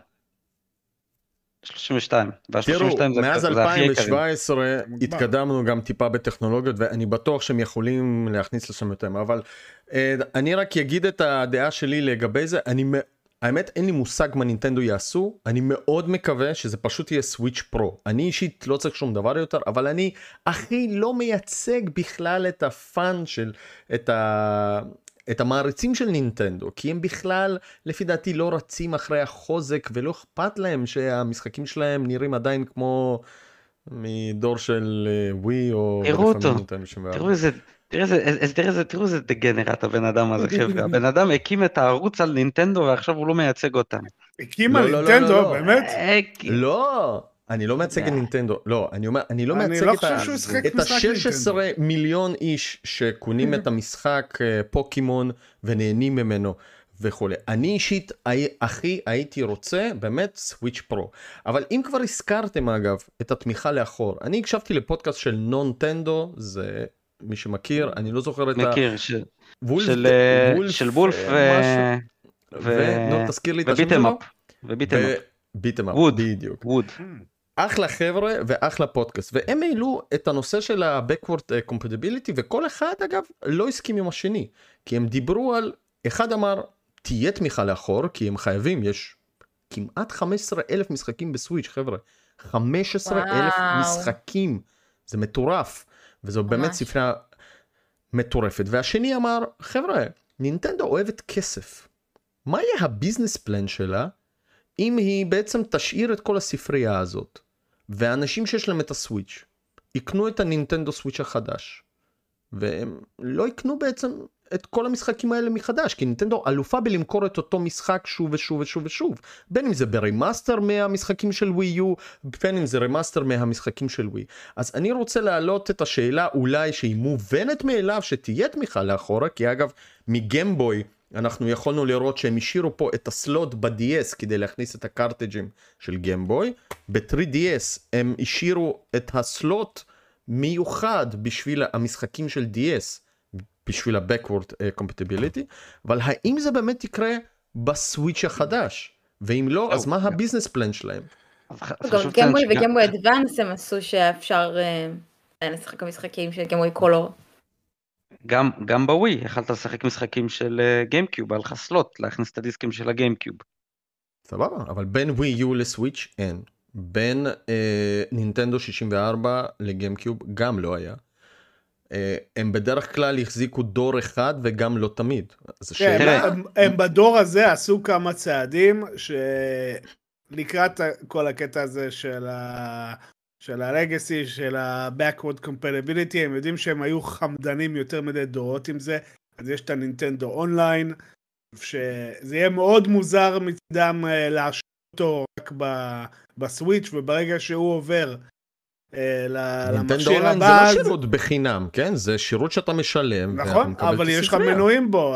32, תראו, וה-32 זה, מאז זה הכי יקרים. 2017 מוגבל. התקדמנו גם טיפה בטכנולוגיות ואני בטוח שהם יכולים להכניס לשם יותר, אבל אה, אני רק אגיד את הדעה שלי לגבי זה, אני, האמת אין לי מושג מה נינטנדו יעשו, אני מאוד מקווה שזה פשוט יהיה סוויץ' פרו. אני אישית לא צריך שום דבר יותר, אבל אני הכי לא מייצג בכלל את הפאן של, את ה... את המעריצים של נינטנדו, כי הם בכלל, לפי דעתי, לא רצים אחרי החוזק ולא אכפת להם שהמשחקים שלהם נראים עדיין כמו מדור של אה, ווי או תראו אותו, ניטנדו 64. תראו איזה, תראה איזה, תראו איזה דגנרט הבן אדם הזה חבר'ה, הבן אדם הקים את הערוץ על נינטנדו ועכשיו הוא לא מייצג אותם. הקימה לא, לא, לא, נינטנדו, לא, לא. באמת? אה, לא, אני לא מייצג את די. נינטנדו, לא, אני אומר, אני לא מייצג לא את חושב ה... שהוא ישחק את משחק ה-16 מיליון איש שקונים את המשחק אה, פוקימון ונהנים ממנו וכולי. אני אישית הכי הייתי רוצה באמת סוויץ' פרו. אבל אם כבר הזכרתם אגב את התמיכה לאחור, אני הקשבתי לפודקאסט של נונטנדו, זה מי שמכיר, אני לא זוכר את ה... מכיר, של, וולף, של, אה, וולף, של וולף אה, ו... משהו. ו-. נו, תזכיר לי את השם שלו. אפ, וביטם אפ, ביטם אפ, ווד. בדיוק. ווד. אחלה חבר'ה ואחלה פודקאסט והם העלו את הנושא של ה-Backward Compatibility וכל אחד אגב לא הסכים עם השני כי הם דיברו על אחד אמר תהיה תמיכה לאחור כי הם חייבים יש כמעט 15 אלף משחקים בסוויץ' חבר'ה 15 אלף. משחקים זה מטורף וזו באמת ממש. ספרייה מטורפת. והשני אמר חבר'ה נינטנדו אוהבת כסף. מה יהיה הביזנס פלן שלה אם היא בעצם תשאיר את כל הספרייה הזאת, ואנשים שיש להם את הסוויץ' יקנו את הנינטנדו סוויץ' החדש, והם לא יקנו בעצם את כל המשחקים האלה מחדש, כי נינטנדו אלופה בלמכור את אותו משחק שוב ושוב ושוב ושוב, בין אם זה ב remaster מהמשחקים של ווי יו, בין אם זה remaster מהמשחקים של ווי. אז אני רוצה להעלות את השאלה אולי שהיא מובנת מאליו שתהיה תמיכה לאחורה, כי אגב מ Game Boy אנחנו יכולנו לראות שהם השאירו פה את ה slot ב-DS כדי להכניס את הקרטג'ים של גמבוי, ב-3DS הם השאירו את הסלוט מיוחד בשביל המשחקים של DS. בשביל ה-Backward uh, Compatibility, אבל האם זה באמת יקרה בסוויץ' החדש? ואם לא, אז מה הביזנס פלן שלהם? גם גמבוי וגמבוי אדוונס הם עשו שאפשר אה, לשחק במשחקים של גמבוי קולור. גם, גם בווי יכלת לשחק משחקים של גיימקיוב, היה לך סלוט להכניס את הדיסקים של הגיימקיוב. סבבה, אבל בין ווי יו לסוויץ' אין. בין אה, נינטנדו 64 לגיימקיוב גם לא היה. אה, הם בדרך כלל החזיקו דור אחד וגם לא תמיד. כן, הם, הם בדור הזה עשו כמה צעדים שלקראת כל הקטע הזה של ה... של הלגסי, של ה-Backward Compatibility, הם יודעים שהם היו חמדנים יותר מדי דורות עם זה, אז יש את הנינטנדו אונליין, שזה יהיה מאוד מוזר מצדם אה, להשאיר אותו רק בסוויץ', וברגע שהוא עובר למכשיר הבא... זה לא שירות בחינם, כן? זה שירות שאתה משלם. נכון, אבל יש לך מנויים בו.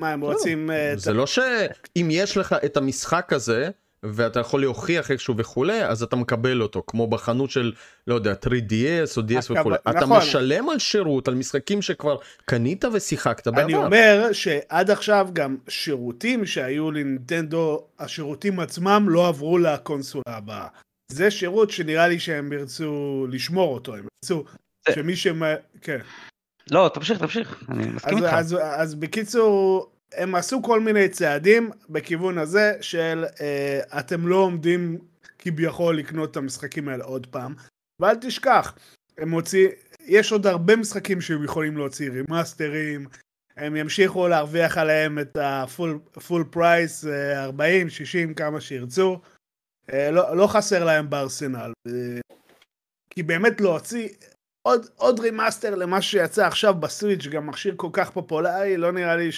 מה, הם לא, רוצים... אה, זה לא שאם יש לך את המשחק הזה, ואתה יכול להוכיח איכשהו וכולי, אז אתה מקבל אותו, כמו בחנות של, לא יודע, 3DS או DS וכולי. אתה נכון. משלם על שירות, על משחקים שכבר קנית ושיחקת בעבר. אני אומר שעד עכשיו גם שירותים שהיו לנינטנדו, השירותים עצמם לא עברו לקונסולה הבאה. זה שירות שנראה לי שהם ירצו לשמור אותו, הם ירצו. שמי ש... כן. לא, תמשיך, תמשיך, אני מסכים איתך. אז, אז, אז בקיצור, הם עשו כל מיני צעדים בכיוון הזה של אה, אתם לא עומדים כביכול לקנות את המשחקים האלה עוד פעם, ואל תשכח, הם מוציא, יש עוד הרבה משחקים שהם יכולים להוציא רימאסטרים, הם ימשיכו להרוויח עליהם את ה full price, 40, 60, כמה שירצו. אה, לא, לא חסר להם בארסנל. אה, כי באמת להוציא עוד, עוד remaster למה שיצא עכשיו בסוויץ', גם מכשיר כל כך פופולרי, לא נראה לי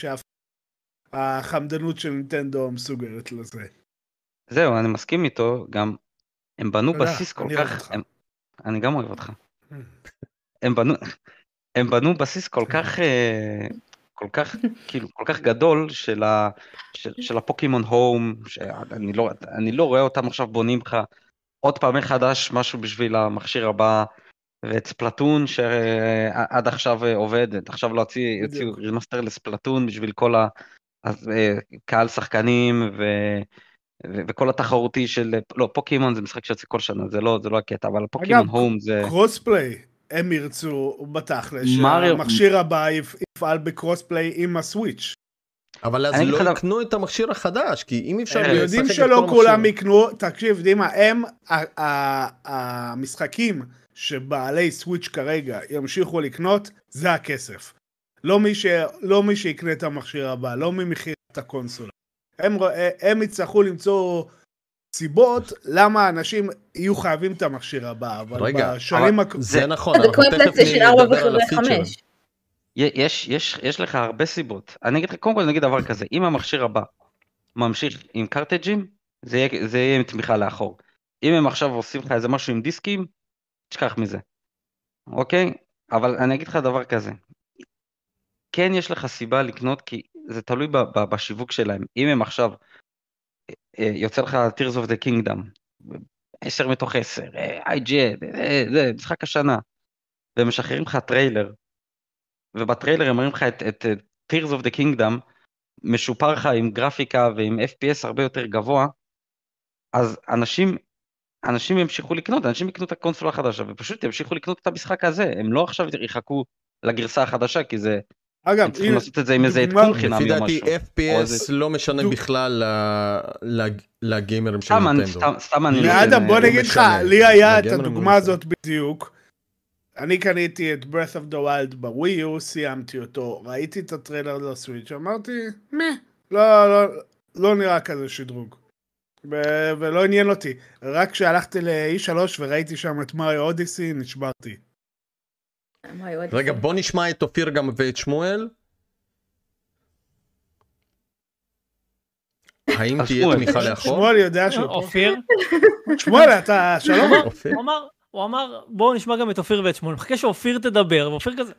שהחמדנות של נינטנדו מסוגלת לזה. זהו, אני מסכים איתו, גם הם בנו בסיס כל כך... הם... אני גם אוהב אותך. [laughs] הם בנו, הם בנו בסיס כל [laughs] כך אה, כל כך, כאילו, כל כך גדול של, ה, של, של ה Pokémon Home, שאני לא, אני לא רואה אותם עכשיו בונים לך עוד פעם מחדש משהו בשביל המכשיר הבא, ואת ספלטון שעד עכשיו עובד, עכשיו לא הוציאו remaster ל Splatoon בשביל כל הקהל שחקנים ו... וכל התחרותי של, לא, פוקימון זה משחק שיוצא כל שנה, זה לא, זה לא הקטע, אבל פוקימון הום זה... קרוספליי, הם ירצו בתכל'ס, שהמכשיר הבא יפעל בקרוספליי עם הסוויץ'. אבל אז לא יקנו את המכשיר החדש, כי אם אפשר... הם יודעים שלא כולם יקנו, תקשיב, דימה, הם, המשחקים שבעלי סוויץ' כרגע ימשיכו לקנות, זה הכסף. לא מי, ש, לא מי שיקנה את המכשיר הבא, לא ממכירת הקונסולה. הם, הם יצטרכו למצוא סיבות למה אנשים יהיו חייבים את המכשיר הבא, אבל רגע, בשנים הקודמות... זה נכון, אבל תכף נדבר על הפיצ'ר. יש, יש, יש לך הרבה סיבות. אני אגיד לך, קודם כל נגיד דבר כזה, אם המכשיר הבא ממשיך עם קרטג'ים, זה יהיה, זה יהיה עם תמיכה לאחור. אם הם עכשיו עושים לך איזה משהו עם דיסקים, תשכח מזה. אוקיי? אבל אני אגיד לך דבר כזה, כן יש לך סיבה לקנות כי זה תלוי בשיווק שלהם. אם הם עכשיו אה, יוצא לך Tears of the Kingdom, 10 מתוך 10, IGN, אה, זה משחק השנה, והם משחררים לך טריילר, ובטריילר הם מראים לך את, את, את Tears of the Kingdom, משופר לך עם גרפיקה ועם FPS הרבה יותר גבוה, אז אנשים, אנשים ימשיכו לקנות, אנשים יקנו את הקונסולה החדשה, ופשוט ימשיכו לקנות את המשחק הזה, הם לא עכשיו יחכו לגרסה החדשה, כי זה אגב, הם צריכים לעשות את זה עם איזה עדכון חינם או משהו. לפי דעתי FPS לא משנה בכלל לגיימרים של נינטנדו. סתם אני... אדם בוא נגיד לך, לי היה את הדוגמה הזאת בדיוק. אני קניתי את breath of the wild בווי יו, סיימתי אותו, ראיתי את הטריילר לסוויץ', אמרתי, מה, לא, לא, לא נראה כזה שדרוג. ו- ולא עניין אותי. רק כשהלכתי ל-E3 וראיתי שם את מריו אודיסי, נשברתי. רגע? בוא נשמע את אופיר גם ואת שמואל. האם אז תהיה. תמיכה לאחור? שמואל יודע שהוא פה. אופיר, שמואל, אתה שלום. הוא אמר, בואו נשמע גם את אופיר ואת שמואל. מחכה שאופיר תדבר, ואופיר כזה,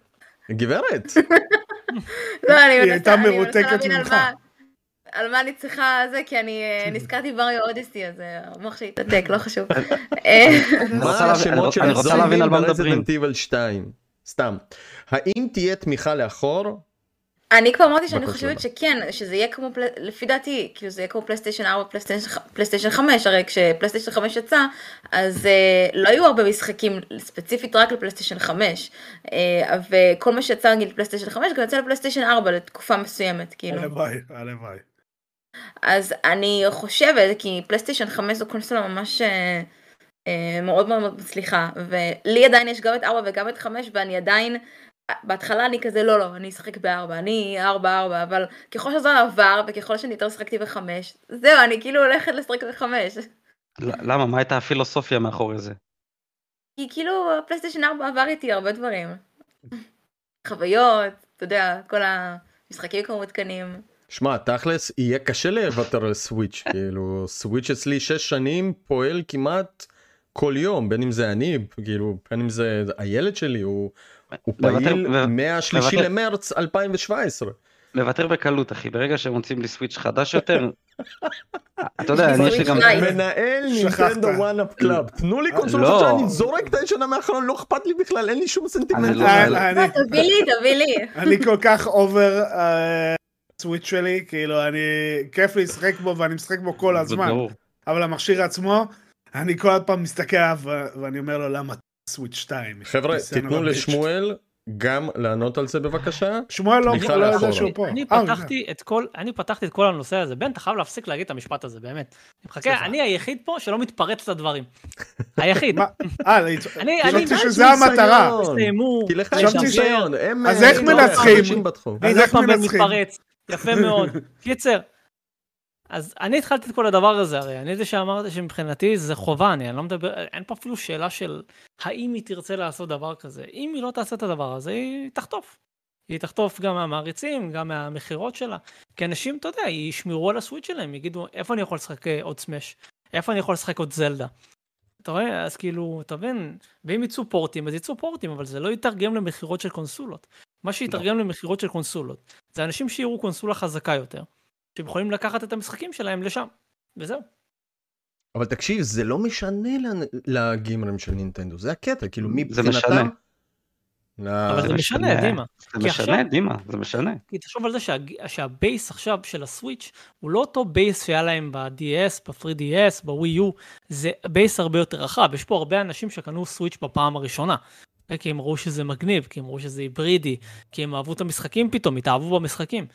גברת, [laughs] לא, אני היא מנסה להבין על ממך. מה- על מה אני צריכה זה, כי אני אה, נזכרתי ב Mario Odyssey, אז אה, המוח שלי התעתק, לא חשוב. [laughs] אה, אני [laughs] מה רוצה להבין- השמות של על מה מדברים. ב Resident Evil 2? סתם. האם תהיה תמיכה לאחור? אני כבר אמרתי שאני. חושבת שכן, שזה יהיה כמו, לפי דעתי, כאילו זה יהיה כמו פלייסטיישן 4, פלייסטיישן ח- פלייסטיישן 5, הרי כשפלייסטיישן 5 יצא, אז אה, לא היו הרבה משחקים ספציפית רק לפלייסטיישן 5, אה, וכל מה שיצא נגיד לפלייסטיישן 5 גם יצא לפלייסטיישן 4 לתקופה מסוימת, כאילו. הלוואי, הלוואי. אז אני חושבת, כי פלייסטיישן 5 זו קונסולה ממש אה, מאוד מאוד מצליחה, ולי עדיין יש גם את 4 וגם את 5, ואני עדיין, בהתחלה אני כזה לא לא, אני אשחק ב-4, אני 4-4, אבל ככל שהזמן עבר, וככל שאני יותר שחקתי ב-5, זהו, אני כאילו הולכת לשחק ב-5. ל- למה? מה הייתה הפילוסופיה מאחורי זה? כי כאילו הפלייסטיישן 4 עבר איתי הרבה דברים. חוויות, אתה יודע, כל המשחקים כמו מעודכנים. שמע, תכלס, יהיה קשה לוותר על סוויץ', [laughs] כאילו, סוויץ' אצלי שש שנים פועל כמעט כל יום, בין אם זה אני, כאילו, בין אם זה הילד שלי, הוא, הוא פעיל מהשלישי למרץ 2017. לוותר בקלות אחי, ברגע שהם מוצאים לי סוויץ' חדש יותר, [laughs] אתה יודע, אני יש לי גם... מנהל. נינטנדו One Up Club, תנו לי קונסולה לא. שאני זורק את הישנה מהחלון, לא אכפת לי בכלל, אין לי שום סנטימנט. אני לא- לזה. אני- אני- תביא לי, תביא לי. אני כל כך over סוויץ' שלי, כאילו, אני, כיף לי לשחק בו ואני משחק בו כל הזמן. אבל המכשיר עצמו, אני כל פעם מסתכל עליו ואני אומר לו, למה סוויץ' 2? חבר'ה, תיתנו לשמואל גם לענות על זה בבקשה. שמואל לא לא יודע. שהוא פה. אני אה, פתחתי את כל, אני פתחתי את כל הנושא הזה. בן, אתה חייב להפסיק להגיד את המשפט הזה, באמת. סליחה. אני היחיד פה שלא מתפרץ לדברים. היחיד. אה, אני, אני, חשבתי שזה המטרה. כי לך חשבתי יש ניסיון, אז אה, איך מנצחים? אז איך מנצחים? יפה מאוד. קיצר. אז אני התחלתי את כל הדבר הזה, הרי אני זה שאמרתי שמבחינתי זה חובה, אני, אני לא מדבר, אין פה אפילו שאלה של האם היא תרצה לעשות דבר כזה. אם היא לא תעשה את הדבר הזה, היא תחטוף. היא תחטוף גם מהמעריצים, גם מהמכירות שלה. כי אנשים, אתה יודע, ישמרו על הסוויץ' שלהם, יגידו, איפה אני יכול לשחק אה, עוד סמש? איפה אני יכול לשחק עוד זלדה? אתה רואה? אז כאילו, אתה מבין? ואם יצאו פורטים, אז יצאו פורטים, אבל זה לא יתרגם למכירות של קונסולות. מה שיתרגם למכירות של קונסולות, זה אנשים שיראו קונסולה חזקה יותר, שהם יכולים לקחת את המשחקים שלהם לשם, וזהו. אבל תקשיב, זה לא משנה לגימרים של נינטנדו, זה הקטע, כאילו זה מבחינתם... משנה. לא, אבל זה משנה, דימה. זה משנה, דימה, זה משנה. כי תחשוב על זה שה, שה base עכשיו של הסוויץ' הוא לא אותו base שהיה להם ב-DS, ב-3DS, ב-Wii U, זה base הרבה יותר רחב. יש פה הרבה אנשים שקנו סוויץ' בפעם הראשונה. כי הם ראו שזה מגניב, כי הם ראו שזה היברידי, כי הם אהבו את המשחקים פתאום, התאהבו במשחקים.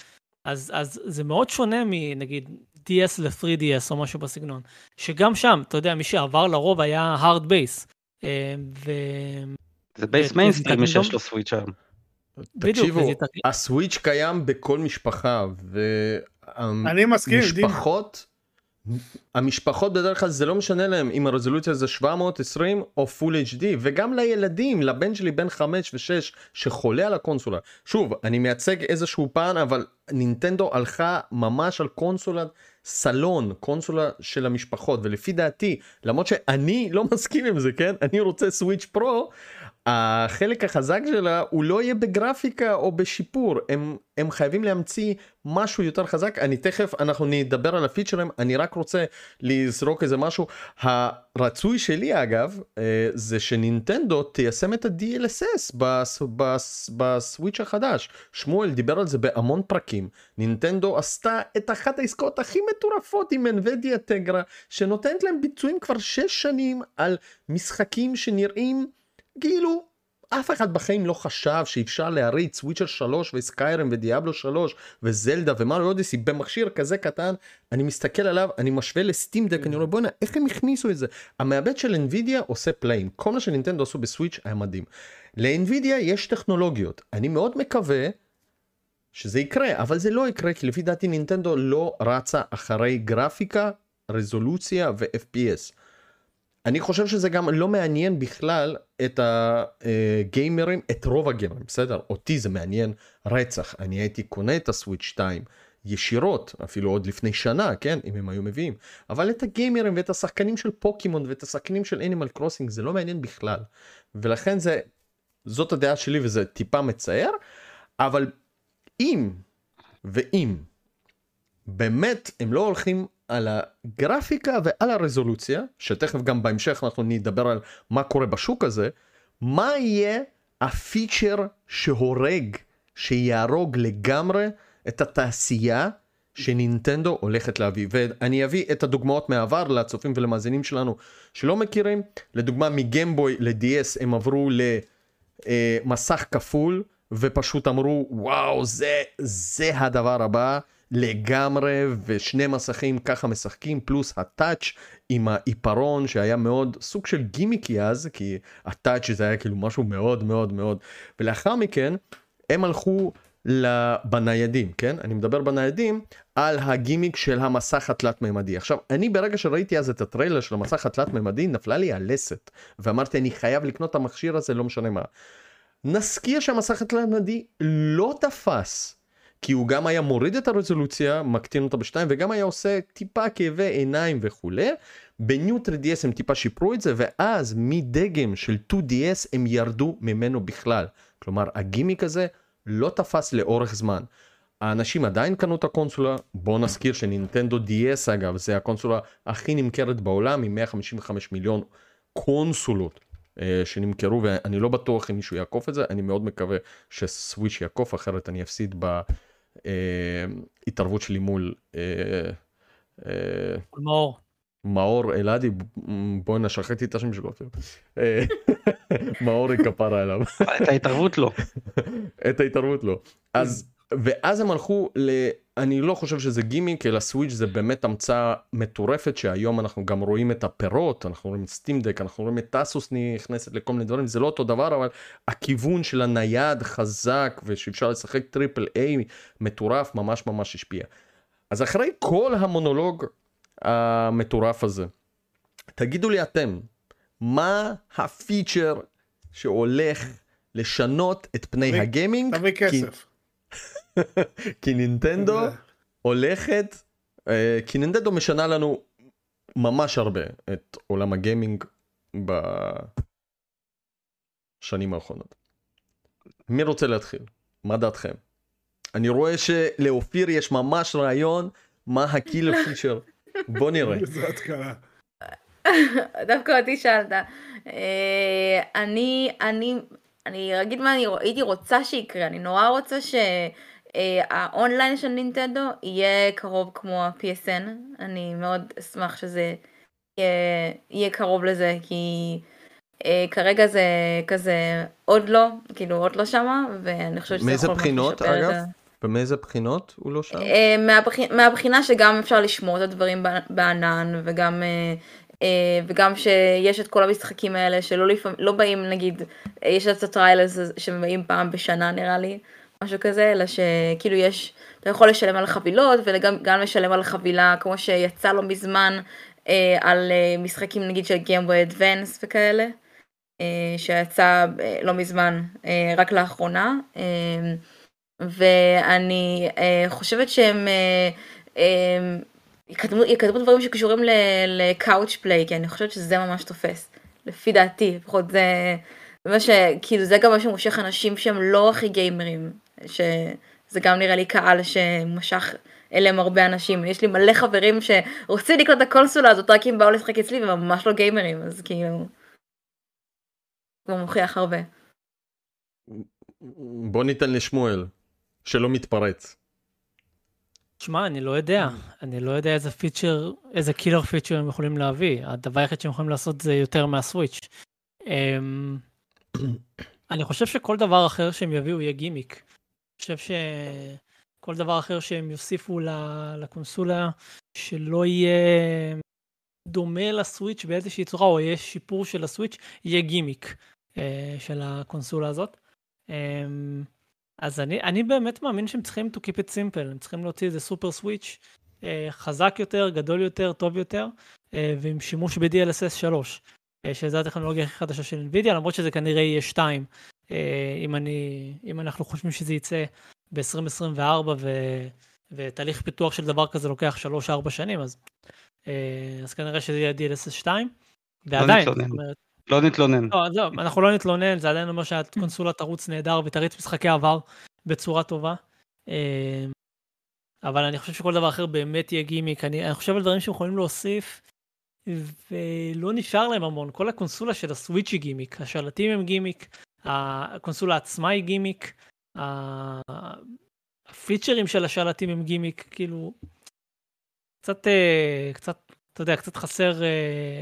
אז, אז זה מאוד שונה מנגיד DS ל-3DS או משהו בסגנון. שגם שם, אתה יודע, מי שעבר לרוב היה hard base. אה, ו... זה base מיינסטרים שיש לו סוויץ' היום. תקשיבו, הסוויץ' קיים בכל משפחה, אני מסכים, דימה. והמשפחות, המשפחות בדרך כלל זה לא משנה להם אם הרזולוציה זה 720 או full HD, וגם לילדים, לבן שלי בן 5 ו-6 שחולה על הקונסולה. שוב, אני מייצג איזשהו פן, אבל נינטנדו הלכה ממש על קונסולת סלון, קונסולה של המשפחות, ולפי דעתי, למרות שאני לא מסכים עם זה, כן? אני רוצה סוויץ' Pro, החלק החזק שלה הוא לא יהיה בגרפיקה או בשיפור. הם הם חייבים להמציא משהו יותר חזק. אני תכף אנחנו נדבר על הפיצ'רים אני רק רוצה לזרוק איזה משהו. הרצוי שלי אגב אה, זה שנינטנדו תיישם את ה-DLSS בס, בס, בסוויץ' החדש. שמואל דיבר על זה בהמון פרקים. נינטנדו עשתה את אחת העסקאות הכי מטורפות עם NVIDIA טגרה שנותנת להם ביצועים כבר 6 שנים על משחקים שנראים כאילו אף אחד בחיים לא חשב שאפשר להריץ וויצ'ר 3 וסקיירם ודיאבלו 3 וזלדה ומריו אודיסי במכשיר כזה קטן אני מסתכל עליו אני משווה לסטים דק אני אומר בואנה איך הם הכניסו את זה המעבד של NVIDIA עושה פלאים כל מה שנינטנדו עשו בסוויץ' היה מדהים. ל-NVIDIA יש טכנולוגיות אני מאוד מקווה שזה יקרה, אבל זה לא יקרה כי לפי דעתי נינטנדו לא רצה אחרי גרפיקה, רזולוציה ו-FPS. אני חושב שזה גם לא מעניין בכלל את הגיימרים, את רוב הגיימרים, בסדר? אותי זה מעניין רצח, אני הייתי קונה את הסוויץ' 2 ישירות, אפילו עוד לפני שנה, כן? אם הם היו מביאים. אבל את הגיימרים ואת השחקנים של פוקימון ואת השחקנים של אנימל קרוסינג זה לא מעניין בכלל. ולכן זה, זאת הדעה שלי וזה טיפה מצער, אבל אם ואם באמת הם לא הולכים על הגרפיקה ועל הרזולוציה, שתכף גם בהמשך אנחנו נדבר על מה קורה בשוק הזה, מה יהיה הפיצ'ר שהורג, שיהרוג לגמרי את התעשייה שנינטנדו הולכת להביא. ואני אביא את הדוגמאות מהעבר לצופים ולמאזינים שלנו שלא מכירים. לדוגמה מגיימבוי ל-DS הם עברו למסך כפול ופשוט אמרו וואו זה, זה הדבר הבא. לגמרי ושני מסכים ככה משחקים פלוס הטאץ' עם העיפרון שהיה מאוד סוג של גימיקי אז כי הטאץ' זה היה כאילו משהו מאוד מאוד מאוד. ולאחר מכן הם הלכו בניידים כן? אני מדבר בניידים על הגימיק של המסך התלת מימדי עכשיו אני ברגע שראיתי אז את הטריילר של המסך התלת מימדי נפלה לי הלסת ואמרתי אני חייב לקנות את המכשיר הזה לא משנה מה. נזכיר שהמסך התלת מימדי לא תפס כי הוא גם היה מוריד את הרזולוציה, מקטין אותה בשתיים, וגם היה עושה טיפה כאבי עיניים וכולי. בניו 3DS הם טיפה שיפרו את זה, ואז מדגם של 2DS הם ירדו ממנו בכלל. כלומר, הגימיק הזה לא תפס לאורך זמן. האנשים עדיין קנו את הקונסולה, בואו נזכיר שנינטנדו DS אגב, זה הקונסולה הכי נמכרת בעולם עם 155 מיליון קונסולות. אה, שנמכרו ואני לא בטוח אם מישהו יעקוף את זה אני מאוד מקווה שסוויץ' יעקוף אחרת אני אפסיד ב... אה, התערבות שלי מול אה, אה, מאור. מאור אלעדי, בואי נשחט את השם שלו אפילו. [laughs] מאור כפרה עליו. את ההתערבות לא. [laughs] את ההתערבות לא. אז ואז הם הלכו ל... אני לא חושב שזה גימיק אלא סוויץ' זה באמת המצאה מטורפת שהיום אנחנו גם רואים את הפירות אנחנו רואים את Steam Deck אנחנו רואים את טאסוס נכנסת לכל מיני דברים זה לא אותו דבר אבל הכיוון של הנייד חזק ושאפשר לשחק triple A מטורף ממש ממש השפיע. אז אחרי כל המונולוג המטורף הזה תגידו לי אתם מה הפיצ'ר שהולך לשנות את פני הגיימינג. תביא כסף. [laughs] כי נינטנדו הולכת, אה, כי נינטנדו משנה לנו ממש הרבה את עולם הגיימינג בשנים האחרונות. מי רוצה להתחיל? מה דעתכם? אני רואה שלאופיר יש ממש רעיון מה הקילר פיצ'ר. [laughs] בוא נראה. [laughs] דווקא אותי שאלת. אה, אני, אני, אני אגיד מה אני הייתי רוצה שיקרה, אני נורא רוצה ש... אה, האונליין של נינטנדו יהיה קרוב כמו ה-PSN, אני מאוד אשמח שזה יהיה, יהיה קרוב לזה, כי אה, כרגע זה כזה עוד לא, כאילו עוד לא שמה, ואני חושבת שזה יכול בחינות אגב? במאיזה בחינות הוא לא שם? אה, מהבח... מהבחינה שגם אפשר לשמור את הדברים בענן, וגם... אה, אה, וגם שיש את כל המשחקים האלה שלא לפעמים, לא באים נגיד, אה, יש את הטריילס שבאים פעם בשנה נראה לי, משהו כזה, אלא שכאילו יש, אתה יכול לשלם על חבילות וגם לשלם על חבילה כמו שיצא לא מזמן אה, על אה, משחקים נגיד של גיימבוי אדוונס וכאלה, אה, שיצא אה, לא מזמן, אה, רק לאחרונה, אה, ואני אה, חושבת שהם אה, אה, יקדמו, יקדמו דברים שקשורים לקאוץ' פליי, כי אני חושבת שזה ממש תופס, לפי דעתי, לפחות זה... מה שכאילו זה גם מה שמושך אנשים שהם לא הכי גיימרים שזה גם נראה לי קהל שמשך אליהם הרבה אנשים. יש לי מלא חברים שרוצים לקנות את הקונסולה הזאת רק אם באו לשחק אצלי וממש לא גיימרים, אז כאילו... זה מוכיח הרבה. בוא ניתן לשמואל, שלא מתפרץ. שמע, אני לא יודע. אני לא יודע איזה פיצ'ר, איזה killer feature הם יכולים להביא. הדבר היחיד שהם יכולים לעשות זה יותר מהסוויץ'. אמ, אני חושב שכל דבר אחר שהם יביאו יהיה גימיק. חושב שכל דבר אחר שהם יוסיפו לקונסולה שלא יהיה דומה לסוויץ' באיזושהי צורה או יהיה שיפור של הסוויץ' יהיה גימיק אה, של הקונסולה הזאת. אה, אז אני, אני באמת מאמין שהם צריכים to keep it simple, הם צריכים להוציא איזה סופר סוויץ' אה, חזק יותר, גדול יותר, טוב יותר, ועם שימוש ב-DLSS 3, אה, שזו הטכנולוגיה הכי חדשה של NVIDIA, למרות שזה כנראה יהיה 2, אה, אם, אני, אם אנחנו חושבים שזה יצא ב-2024 ו, ותהליך פיתוח של דבר כזה לוקח 3-4 שנים, אז, אה, אז כנראה שזה יהיה DLSS 2, ועדיין, זאת נתלונן. אומרת, לא נתלונן. לא, לא, אנחנו לא נתלונן, זה עדיין אומר שהקונסולה תרוץ נהדר ותריץ משחקי עבר בצורה טובה. אה, אבל אני חושב שכל דבר אחר באמת יהיה גימיק. אני, אני חושב על דברים שהם יכולים להוסיף, ולא נשאר להם המון. כל הקונסולה של הסוויץ' היא גימיק, השלטים הם גימיק, הקונסולה עצמה היא גימיק, הפיצ'רים של השלטים הם גימיק, כאילו, קצת, אה, קצת, אתה יודע, קצת חסר אה,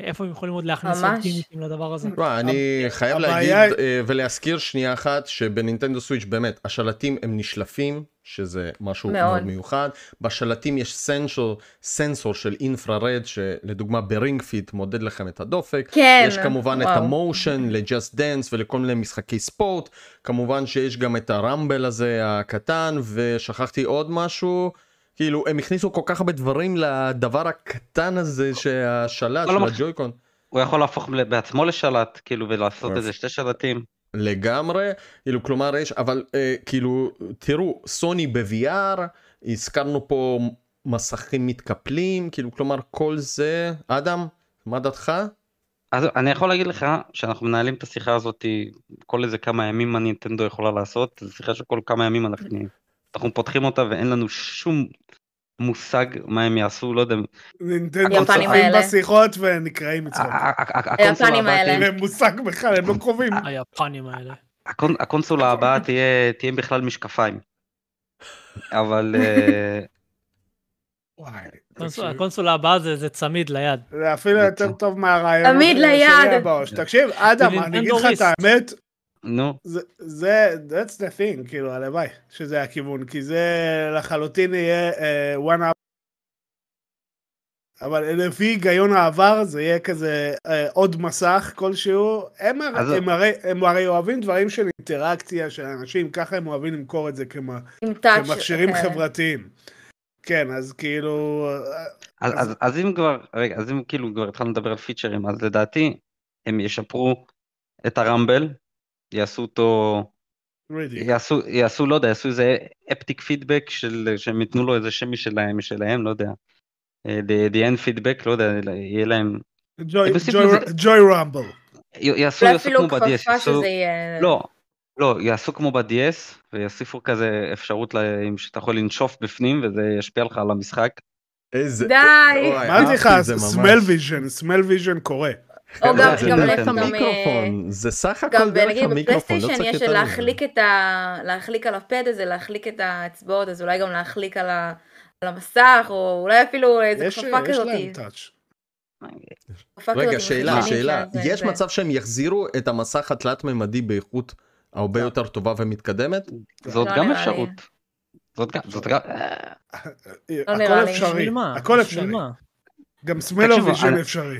איפה הם יכולים עוד להכניס עוד. גימיקים לדבר הזה. אני חייב להגיד אה, ולהזכיר שנייה אחת שבנינטנדו סוויץ' באמת השלטים הם נשלפים שזה משהו מאוד. מאוד מיוחד בשלטים יש סנסור סנסור של אינפרארד שלדוגמה ב Ring Fit מודד לכם את הדופק כן. יש כמובן את. ה motion ל Just Dance ולכל מיני משחקי ספורט כמובן שיש גם את הרמבל הזה הקטן ושכחתי עוד משהו. כאילו הם הכניסו כל כך הרבה דברים לדבר הקטן הזה שהשלט לא של מח- הג'ויקון הוא יכול להפוך בעצמו לשלט, כאילו, ולעשות. איזה שתי שלטים. לגמרי כאילו כלומר יש אבל אה, כאילו תראו סוני ב-VR הזכרנו פה מסכים מתקפלים כאילו כלומר כל זה אדם מה דעתך? אז אני יכול להגיד לך שאנחנו מנהלים את השיחה הזאת כל איזה כמה ימים מה נינטנדו יכולה לעשות, זו שיחה שכל כמה ימים אנחנו, אנחנו פותחים אותה ואין לנו שום מושג מה הם יעשו, לא יודע, נינטנדו צופים. בשיחות ונקרעים מצחוק. היפנים האלה. אין להם מושג בכלל, הם לא קרובים. היפנים האלה. הקונ- הקונסולה הבאה תהיה בכלל משקפיים. אבל אה, [laughs] וואי, הקונסולה- הבאה זה זה צמיד ליד. זה אפילו יותר טוב מהרעיון תמיד ליד. תקשיב, אדם, אני אגיד לך את. האמת, נו, זה, זה, that's the thing, כאילו, הלוואי שזה הכיוון, כי זה לחלוטין יהיה uh, one up. אבל לפי היגיון העבר זה יהיה כזה uh, עוד מסך כלשהו, הם, הר- אז- הם, הרי, הם הרי אוהבים דברים של אינטראקציה של אנשים, ככה הם אוהבים למכור את זה כמה. כמכשירים כאלה. חברתיים. כן, אז כאילו, אה, אז, אז- אז, אז אם כבר, רגע, אז אם כאילו כבר התחלנו לדבר על פיצ'רים, אז לדעתי הם ישפרו את הרמבל, יעשו אותו. יעשו, יעשו, לא יודע, יעשו איזה אפטיק פידבק של, שהם ייתנו לו איזה שם משלהם, משלהם, לא יודע. The, the end feedback, לא יודע, יהיה להם, ג'וי- רמבל. יעשו, יעשו כמו ב-DS, כפפה יעשו. לא, לא, יעשו כמו ב-DS, ויוסיפו כזה אפשרות שאתה יכול לנשוף בפנים, וזה ישפיע לך על המשחק. איזה... די. אמרתי לך. smell vision, smell vision קורה. או זה- גם, זה גם, דרך גם, גם, אה, המיקרופון זה סך הכל גם דרך נגיד המיקרופון לא בפלייסטיישן צריך יש יותר להחליק את ה... להחליק על ה pad הזה, להחליק את האצבעות, אז אולי גם להחליק על, ה... על המסך, או אולי אפילו איזה יש כפפה יש כזאת. להם touch. רגע שאלה שאלה שזה- יש מצב שהם יחזירו את המסך התלת ממדי באיכות הרבה לא. יותר טובה ומתקדמת? זאת לא גם. אפשרות. זאת גם, זאת גם, הכל נראה לי. אפשרי, בשביל מה? הכל אפשרי. גם סמל אני- אפשרי.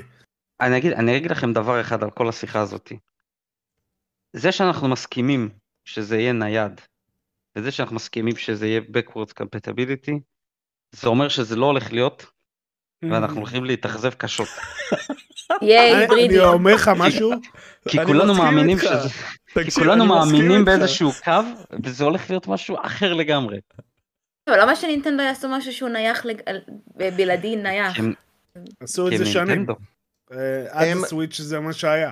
אני אגיד, אני אגיד לכם דבר אחד על כל השיחה הזאת. זה שאנחנו מסכימים שזה יהיה נייד, וזה שאנחנו מסכימים שזה יהיה backwards compatibility, זה אומר שזה לא הולך להיות, ואנחנו הולכים להתאכזב קשות. [laughs] יהיה אני- היברידי. אני אומר לך משהו, כי כולנו מאמינים. שזה, כי כולנו מאמינים. באיזשהו קו, וזה הולך להיות משהו אחר לגמרי. אבל למה שנינטנדו יעשו משהו שהוא נייח, בלעדי נייח? עשו את זה שנים. אה, עד הם- הסוויץ' זה מה שהיה.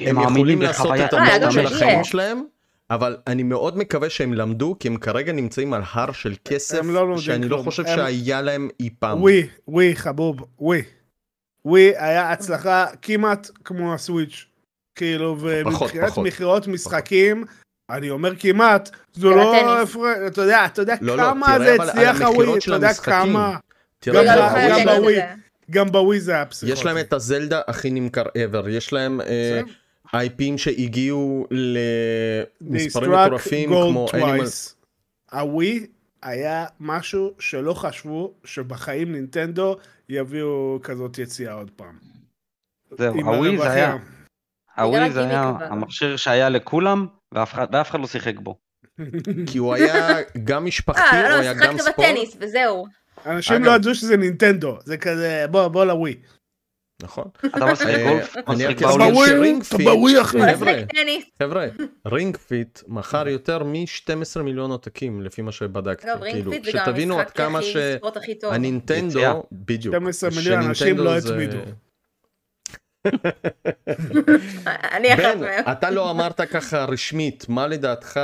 הם יכולים לעשות את אה, גם של. החיים שלהם אבל אני מאוד מקווה שהם למדו כי הם כרגע נמצאים על הר של כסף לא שאני לא. חושב הם- שהיה להם אי פעם. ווי, ווי, חבוב, ווי. ווי היה הצלחה כמעט כמו הסוויץ'. כאילו, ומבחינת. מכירות משחקים, אני אומר כמעט, זה של לא. הפרע, אתה יודע, אתה יודע לא, לא, כמה זה אבל על הצליח המכירות הווי, של אתה יודע המשחקים. כמה, תראה, גם חייב גם להגיד את בווי. גם בווי זה היה פסיכוטי. יש להם את הזלדה הכי נמכר ever יש להם אה, בסדר. IPים שהגיעו למספרים מטורפים gold כמו אנימל twice. הווי היה משהו שלא חשבו שבחיים נינטנדו יביאו כזאת יציאה עוד פעם. זהו, הווי זה. היה, הווי זה היה. המכשיר שהיה לכולם, ואף אחד לא שיחק בו. [laughs] כי הוא היה גם משפחתי, אה, הוא לא, היה גם שיחקת ספורט. בטניס וזהו. אנשים אגב- לא ידעו שזה נינטנדו, זה כזה, בוא, בוא לווי. נכון. אתה משחק אה, גולף? רק אתה? בווי, אחי. חבר'ה, Ring Fit מכר יותר מ-12 מיליון עותקים לפי מה שבדקתי. אגב, Ring כאילו, Fit זה גם שתבינו עד המשחק כמה הכי ספורט הכי טוב. שהנינטנדו. בדיוק, 12 מיליון אנשים לא הצמידו. אני אחת מהם. אתה לא אמרת ככה רשמית, מה לדעתך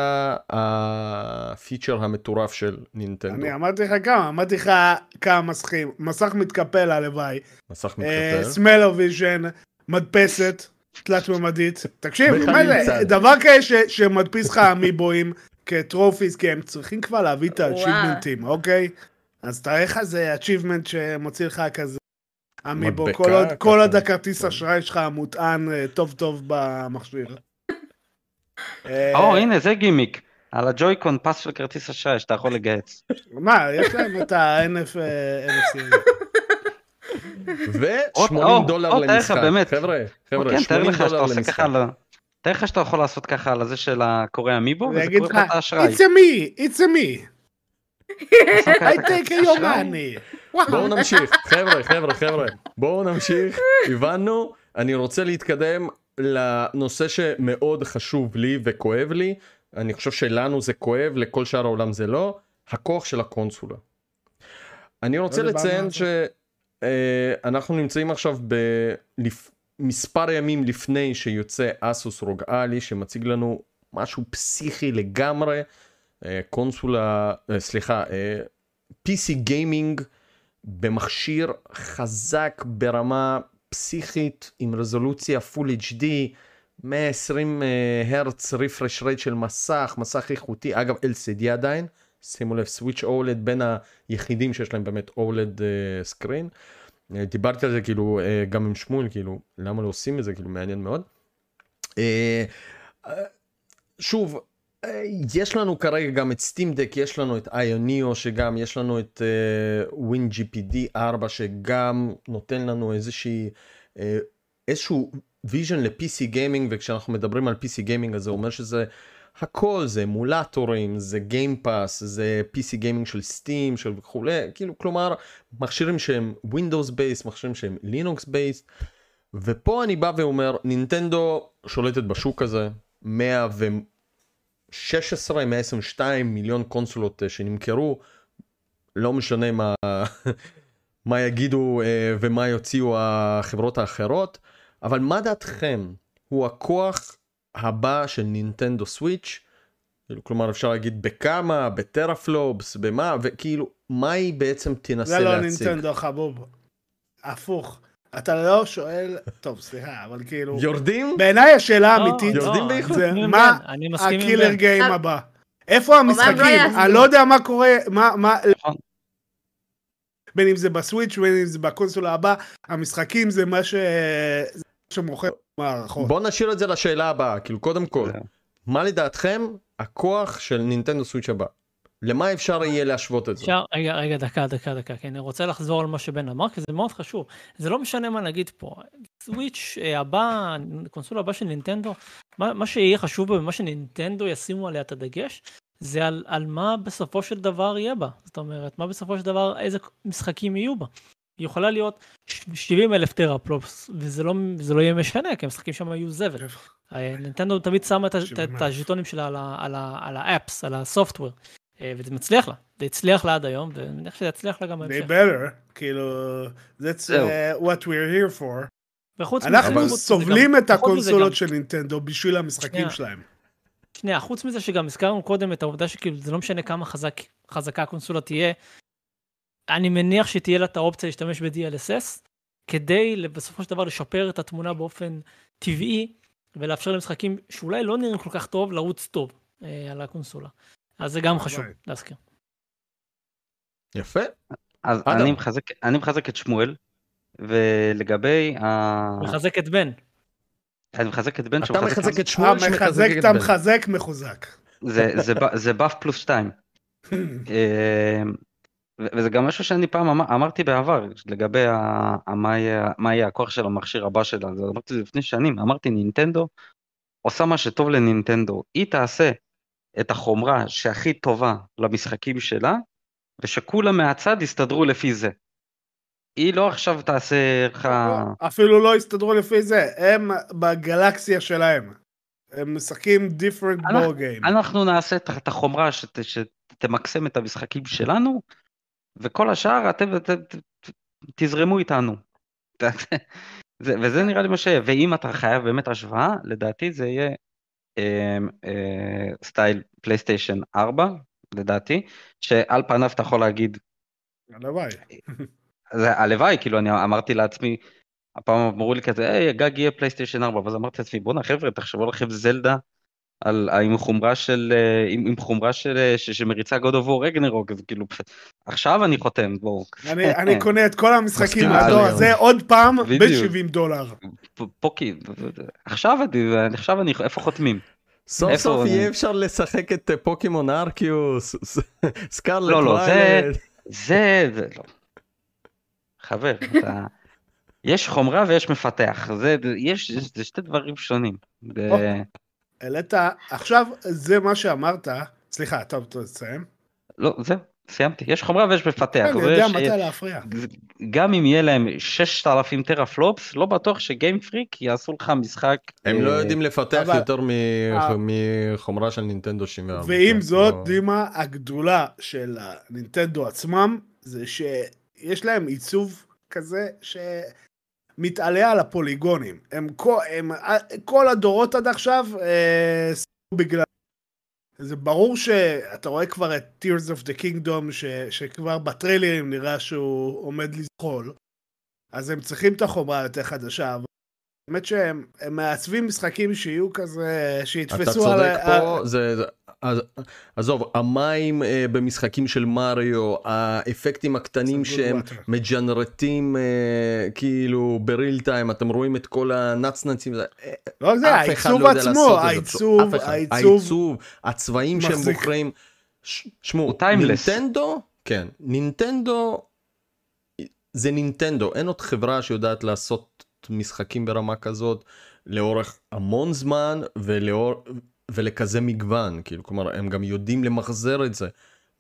הפיצ'ר המטורף של נינטנדו? אני אמרתי לך כמה, אמרתי לך כמה מסכים, מסך מתקפל הלוואי, מסך אה, מתקפל. Smell-O-Vision, מדפסת, תלת ממדית, תקשיב, מה זה. דבר כזה ש- שמדפיס לך אמיבואים כ-trophies, כי הם צריכים כבר להביא את. ה-achievement ים, אוקיי? אז תראה לך איזה achievement שמוציא לך כזה אמיבו, מדבקה כל עוד- ככה. כל עוד הכרטיס כן. אשראי שלך מוטען אה, טוב טוב במכשיר. [laughs] אה, או, הנה, זה גימיק. על הג'ויקון פס של כרטיס אשראי שאתה יכול לגהץ. [laughs] מה, יש להם את ה-NF, NFC. ו-80 או, דולר למשחק. חבר'ה, חבר'ה, כן, תאר 80 לך שאתה דולר למשחק. תאר לך שאתה יכול לעשות ככה על הזה של הקורא אמיבו, וזה קורא לך את האשראי. it's a me, it's a me, אשראי. money. בואו נמשיך, [laughs] חבר'ה, חבר'ה, חבר'ה, בואו נמשיך, הבנו, אני רוצה להתקדם לנושא שמאוד חשוב לי וכואב לי, אני חושב שלנו זה כואב, לכל שאר העולם זה לא, הכוח של הקונסולה. אני רוצה לא לציין. שאנחנו נמצאים עכשיו במספר ימים לפני שיוצא אסוס רוג אלי שמציג לנו משהו פסיכי לגמרי, אה, קונסולה, אה, סליחה, אה, PC gaming במכשיר חזק ברמה פסיכית עם רזולוציה Full HD 120 אה, הרץ refresh rate של מסך מסך איכותי אגב LCD עדיין שימו לב סוויץ' OLED בין היחידים שיש להם באמת OLED screen דיברתי על זה כאילו אה, גם עם שמואל כאילו למה לא עושים את זה כאילו מעניין מאוד. אה, אה, שוב אה, יש לנו כרגע גם את Steam Deck יש לנו את איוניו שגם יש לנו את Win GPD 4 שגם נותן לנו איזושהי אה, איזשהו vision ל-PC gaming וכשאנחנו מדברים על PC gaming אז זה אומר שזה הכל זה אמולטורים זה גיימפאס זה PC gaming של סטים של וכולי כאילו כלומר מכשירים שהם Windows based מכשירים שהם לינוקס based ופה אני בא ואומר נינטנדו שולטת בשוק הזה 116 122 מיליון קונסולות אה, שנמכרו לא משנה מה [laughs] מה יגידו אה, ומה יוציאו החברות האחרות אבל מה דעתכם הוא הכוח הבא של נינטנדו סוויץ' כאילו, כלומר אפשר להגיד בכמה בטראפלופס במה וכאילו מה היא בעצם תנסה זה לא להציג. נינטנדו חבוב. הפוך. אתה לא שואל, טוב סליחה, אבל כאילו, יורדים? בעיניי השאלה לא, האמיתית לא, יורדים אני באיכות. זה מה הקילר. גיים אבל- הבא. איפה הם לא המשחקים? אני לא יודע מה קורה, מה, מה, נכון. בין אם זה בסוויץ' בין אם זה בקונסולה הבאה, המשחקים זה מה ש... שמוכר מערכות. בוא נשאיר את זה לשאלה הבאה כאילו קודם כל זהו. מה לדעתכם הכוח של נינטנדו סוויץ' הבא למה אפשר יהיה להשוות את זה. אפשר, רגע, רגע, דקה, דקה, דקה, כי אני רוצה לחזור על מה שבן אמר, כי זה מאוד חשוב. זה לא משנה מה נגיד פה. סוויץ' אה, הבא, קונסולה הבא של נינטנדו, מה, מה שיהיה חשוב בה ומה שנינטנדו ישימו עליה את הדגש, זה על, על מה בסופו של דבר יהיה בה. זאת אומרת, מה בסופו של דבר, איזה משחקים יהיו בה. היא יכולה להיות 70 אלף teraflops, וזה לא, זה לא יהיה משנה, כי המשחקים שם יהיו זבל. אה, נינטנדו תמיד שמה את ה- את 70,000. את הז'יטונים שלה על האפס, על ה-software. אה, וזה מצליח לה, זה הצליח לה עד היום, ואני מניח שזה יצליח לה גם They בהמשך. better, כאילו, that's uh, what we're here for. וחוץ מזה, אנחנו סובלים גם- את הקונסולות גם- של נינטנדו בשביל המשחקים שנייה. שלהם. שנייה, חוץ מזה שגם הזכרנו קודם את העובדה שכאילו זה לא משנה כמה חזק, חזקה הקונסולה תהיה, אני מניח שתהיה לה את האופציה להשתמש ב-DLSS, כדי בסופו של דבר לשפר את התמונה באופן טבעי, ולאפשר למשחקים שאולי לא נראים כל כך טוב, לרוץ טוב אה, על הקונסולה. אז זה גם חשוב. להזכיר. יפה. אז אדם. אני מחזק, אני מחזק את שמואל, ולגבי ה... מחזק את בן. אני מחזק את בן אתה מחזק את שמואל מחזק שמחזק את בן. המחזק מחוזק. זה, זה, ב- זה באף פלוס שתיים. [laughs] ו- וזה גם משהו שאני פעם אמר, אמרתי בעבר, לגבי ה, ה, מה, יהיה, מה יהיה הכוח של המכשיר הבא שלה, זה אמרתי את זה לפני שנים, אמרתי נינטנדו עושה מה שטוב לנינטנדו, היא תעשה את החומרה שהכי טובה למשחקים שלה, ושכולם מהצד יסתדרו לפי זה. היא לא עכשיו תעשה לך... אפילו לא הסתדרו לפי זה, הם בגלקסיה שלהם. הם משחקים different ball game. אנחנו נעשה את- החומרה שת, שתמקסם את המשחקים שלנו, וכל השאר אתם, אתם, אתם תזרמו איתנו. [laughs] זה, וזה נראה לי מה שיהיה, ואם אתה חייב באמת השוואה, לדעתי זה יהיה סטייל פלייסטיישן 4, לדעתי, שעל פניו אתה יכול להגיד, הלוואי. זה הלוואי, כאילו אני אמרתי לעצמי, הפעם אמרו לי כזה, היי, הגג יהיה פלייסטיישן 4, ואז אמרתי לעצמי, בואנה חבר'ה, תחשבו לכם זלדה על, עם חומרה של, אה, עם, עם חומרה של, אה, ש- שמריצה God of War רגנרוק, אז כאילו, עכשיו אני חותם, בואו. אני אני [laughs] קונה את כל המשחקים לגמרי. הזה עוד פעם בדיוק. ב-70 דולר. פוקי, עכשיו אני, עכשיו אני, איפה חותמים? סוף איפה סוף אני? יהיה אפשר לשחק את אה, פוקימון ארקיוס, [laughs] סקרלט לא, לא, זה- ויילד. זה, זה לא. חבר, אתה... יש חומרה ויש מפתח, זה, יש, זה שתי דברים שונים. העלית, עכשיו זה מה שאמרת, סליחה, טוב, טוב, תסיים. לא, זהו, סיימתי. יש חומרה ויש מפתח. אני יודע ש- מתי להפריע. גם אם יהיה להם 6,000 טרה פלופס, לא בטוח שגיים פריק יעשו לך משחק. הם לא אה, יודעים לפתח יותר מ- אה. מחומרה של נינטנדו 64. ועם כן, זאת, דימה, הגדולה של הנינטנדו עצמם, זה שיש להם עיצוב כזה שמתעלה על הפוליגונים. הם כל, הם, כל הדורות עד עכשיו אה, בגלל... זה ברור שאתה רואה כבר את Tears of the Kingdom, ש, שכבר בטריילרים נראה שהוא עומד לזחול. אז הם צריכים את החומרה היותר חדשה, אבל באמת שהם הם מעצבים משחקים שיהיו כזה, אתה שיתפסו צודק על... פה, זה, זה- אז- עזוב, המים אה, במשחקים של מריו, האפקטים הקטנים שהם water. מג'נרטים אה, כאילו בריל טיים, אתם רואים את כל הנצנצים, אה, לא זה, אף אחד העיצוב לא יודע עצמו, לעשות את זה, העיצוב. העיצוב, העיצוב, הצבעים שהם מחזיק. בוחרים. שמעו. נינטנדו, כן, נינטנדו זה נינטנדו, אין עוד חברה שיודעת לעשות משחקים ברמה כזאת לאורך המון זמן ולאור... ולכזה מגוון, כאילו, כלומר, הם גם יודעים למחזר את זה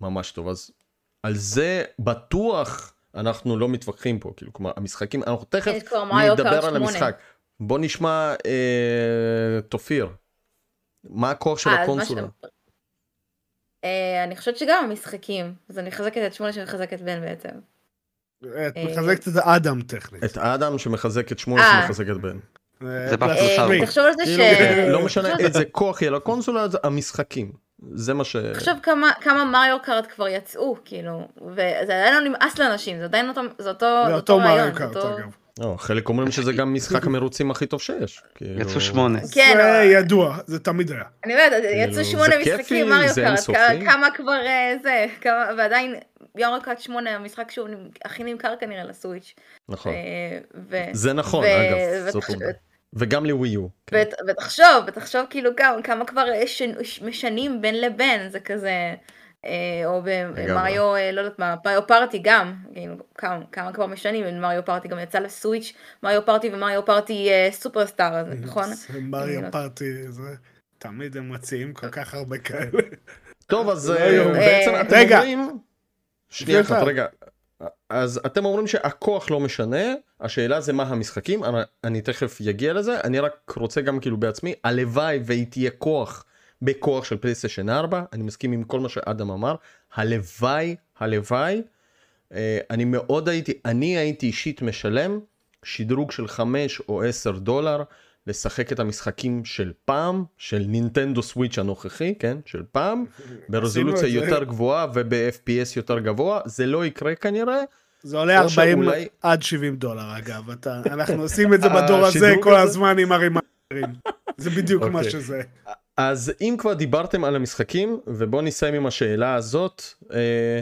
ממש טוב, אז על זה בטוח אנחנו לא מתווכחים פה, כאילו, כלומר, המשחקים, אנחנו תכף נדבר על 8. המשחק. בוא נשמע אה, תופיר, מה הכוח של אה, הקונסולה? אה, אני חושבת שגם המשחקים, אז אני מחזקת את שמונה שמחזקת את בן בעצם. את מחזקת את האדם טכנית. את האדם שמחזק את שמונה אה. שמחזק את בן. אה, זה. אה, שלי. תחשוב על זה ש... כאילו, לא משנה איזה כוח יהיה לקונסולה, זה המשחקים. זה מה ש... תחשוב כמה, כמה מריו קארט כבר יצאו, כאילו, וזה עדיין לא נמאס לאנשים, זה עדיין אותו, זה אותו, זה אותו מריו קארט אותו- אגב. לא, חלק אומרים שזה גם משחק [laughs] המרוצים הכי טוב שיש. כאילו- יצאו שמונה. כן, זה ידוע, זה תמיד היה. אני אומרת, כאילו, יצאו שמונה זה כיפי, משחקים מריו קארט. כמה- כבר אה, זה, כמה- ועדיין מריו קארט שמונה, המשחק שהוא הכי נמכר כנראה לסוויץ'. נכון. אה, ו- זה נכון, ו- אגב, עובדה. וגם לווי יו. כן. ות- ותחשוב, ותחשוב כאילו כמה, כמה כבר אה, ש- משנים בין לבין, זה כזה, אה, או במריו, אה, לא יודעת מה, מריו פארטי גם, כאילו, כמה, כמה כבר משנים, בין מריו פארטי גם יצא לסוויץ', מריו פארטי ומריו פארטי אה, סופרסטאר, נכון? מריו אני- פארטי, זה... תמיד הם מציעים כל כך הרבה כאלה. טוב, אז לא. בעצם אתם רגע. אומרים... שנייה. אחת, רגע. אז אתם אומרים שהכוח לא משנה, השאלה זה מה המשחקים, אני, אני תכף אגיע לזה, אני רק רוצה גם כאילו בעצמי, הלוואי והיא תהיה כוח בכוח של פלייסטיישן 4, אני מסכים עם כל מה שאדם אמר, הלוואי, הלוואי, אה, אני מאוד הייתי, אני הייתי אישית משלם שדרוג של 5 או 10 דולר לשחק את המשחקים של פעם, של נינטנדו סוויץ' הנוכחי, כן, של פעם, [laughs] ברזולוציה. יותר גבוהה וב-FPS יותר גבוה, זה לא יקרה כנראה. זה עולה או 40 שאולי- עד 70 דולר אגב, אתה- אנחנו עושים את זה [laughs] אה, בדור הזה כל הזה? הזמן עם הרימאטרים. זה בדיוק מה אוקיי. שזה. אז אם כבר דיברתם על המשחקים, ובואו נסיים עם השאלה הזאת, אה,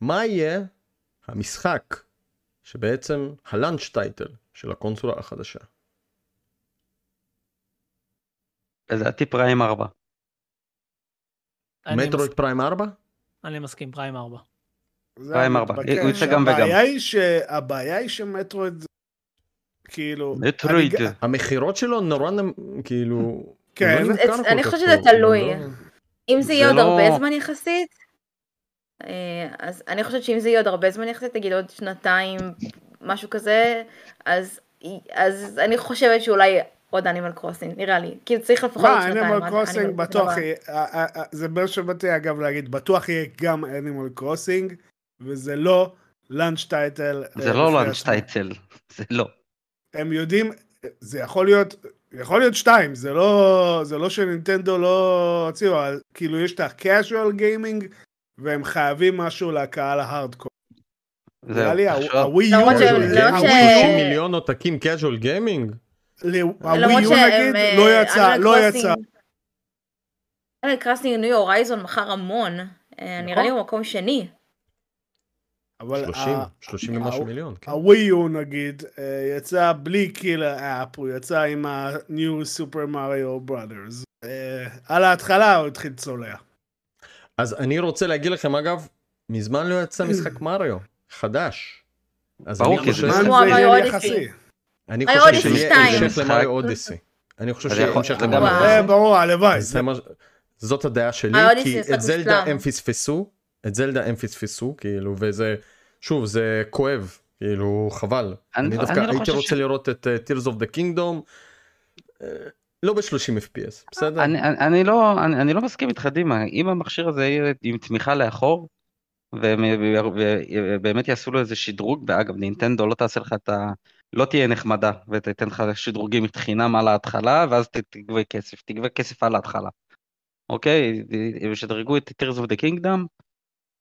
מה יהיה המשחק שבעצם הלאנץ' טייטל של הקונסולה החדשה? לדעתי פריים 4. אני מטרויד פריים 4? אני מסכים, פריים 4. זה פריים ארבע. המתבקש. הוא יצא גם וגם. הבעיה היא ש- הבעיה היא שמטרואיד זה- כאילו... מטרויד. אני- המכירות שלו נורא נמ- כאילו... כן. לא אני חושבת שזה תלוי. לא- אם זה זה יהיה עוד לא- הרבה זמן יחסית, אה, אז אני חושבת שאם זה יהיה עוד הרבה זמן יחסית, נגיד עוד שנתיים, משהו כזה, אז, אז אני חושבת שאולי עוד אנימל קרוסינג, נראה לי. כאילו צריך לפחות עוד מה, שנתיים. אנימל קרוסינג Animal בטוח Crossing יהיה, אה, אה, אה, זה מה שבאתי אגב להגיד, בטוח יהיה גם אנימל קרוסינג, וזה לא launch title. זה לא לאנץ' טייטל, [laughs] זה לא. הם יודעים, זה יכול להיות, יכול להיות שתיים, זה לא, זה לא שנינטנדו לא הוציאו, כאילו יש את ה-casual gaming, והם חייבים משהו לקהל ה-hardcore. זהו, נראה לי הווי יו, למרות ש- יו- 30 מיליון עותקים casual gaming? הווי יו נגיד, אה, לא יצא, לא יצא. אנימל קרוסינג ניו הורייזון מכר המון, אה, נראה לי הוא מקום שני. אבל 30, ה- 30 ומשהו מיליון. כן. הווי יו נגיד, אה, יצא בלי killer app, הוא יצא עם ה-New Super Mario Brothers. על ההתחלה הוא התחיל צולע. אז אני רוצה להגיד לכם אגב, מזמן לא יצא משחק [clears throat] מריו, חדש. אז ברור, אני כי זה אודיסי. יחסי. אני חושב שיהיה. המשך למריו אודיסי. אני חושב שיהיה המשך למריו. זה אודיסי. ברור, הלוואי. זאת הדעה שלי, כי את זלדה. הם פספסו, את זלדה הם פספסו, כאילו, וזה, שוב, זה כואב, כאילו, חבל. אני- אני דווקא לא הייתי רוצה לראות את אה, Tears of the Kingdom, אה, לא ב-30 FPS, בסדר? אני, אני, אני, לא, אני, אני לא מסכים איתך דימה, אם המכשיר הזה יהיה עם תמיכה לאחור, ובאמת יעשו לו איזה שדרוג, ואגב נינטנדו לא תעשה לך את ה... לא תהיה נחמדה ותיתן לך שדרוגים חינם על ההתחלה ואז תגבה כסף, תגבה כסף על ההתחלה. אוקיי? הם ישדרגו את Tears of the Kingdom,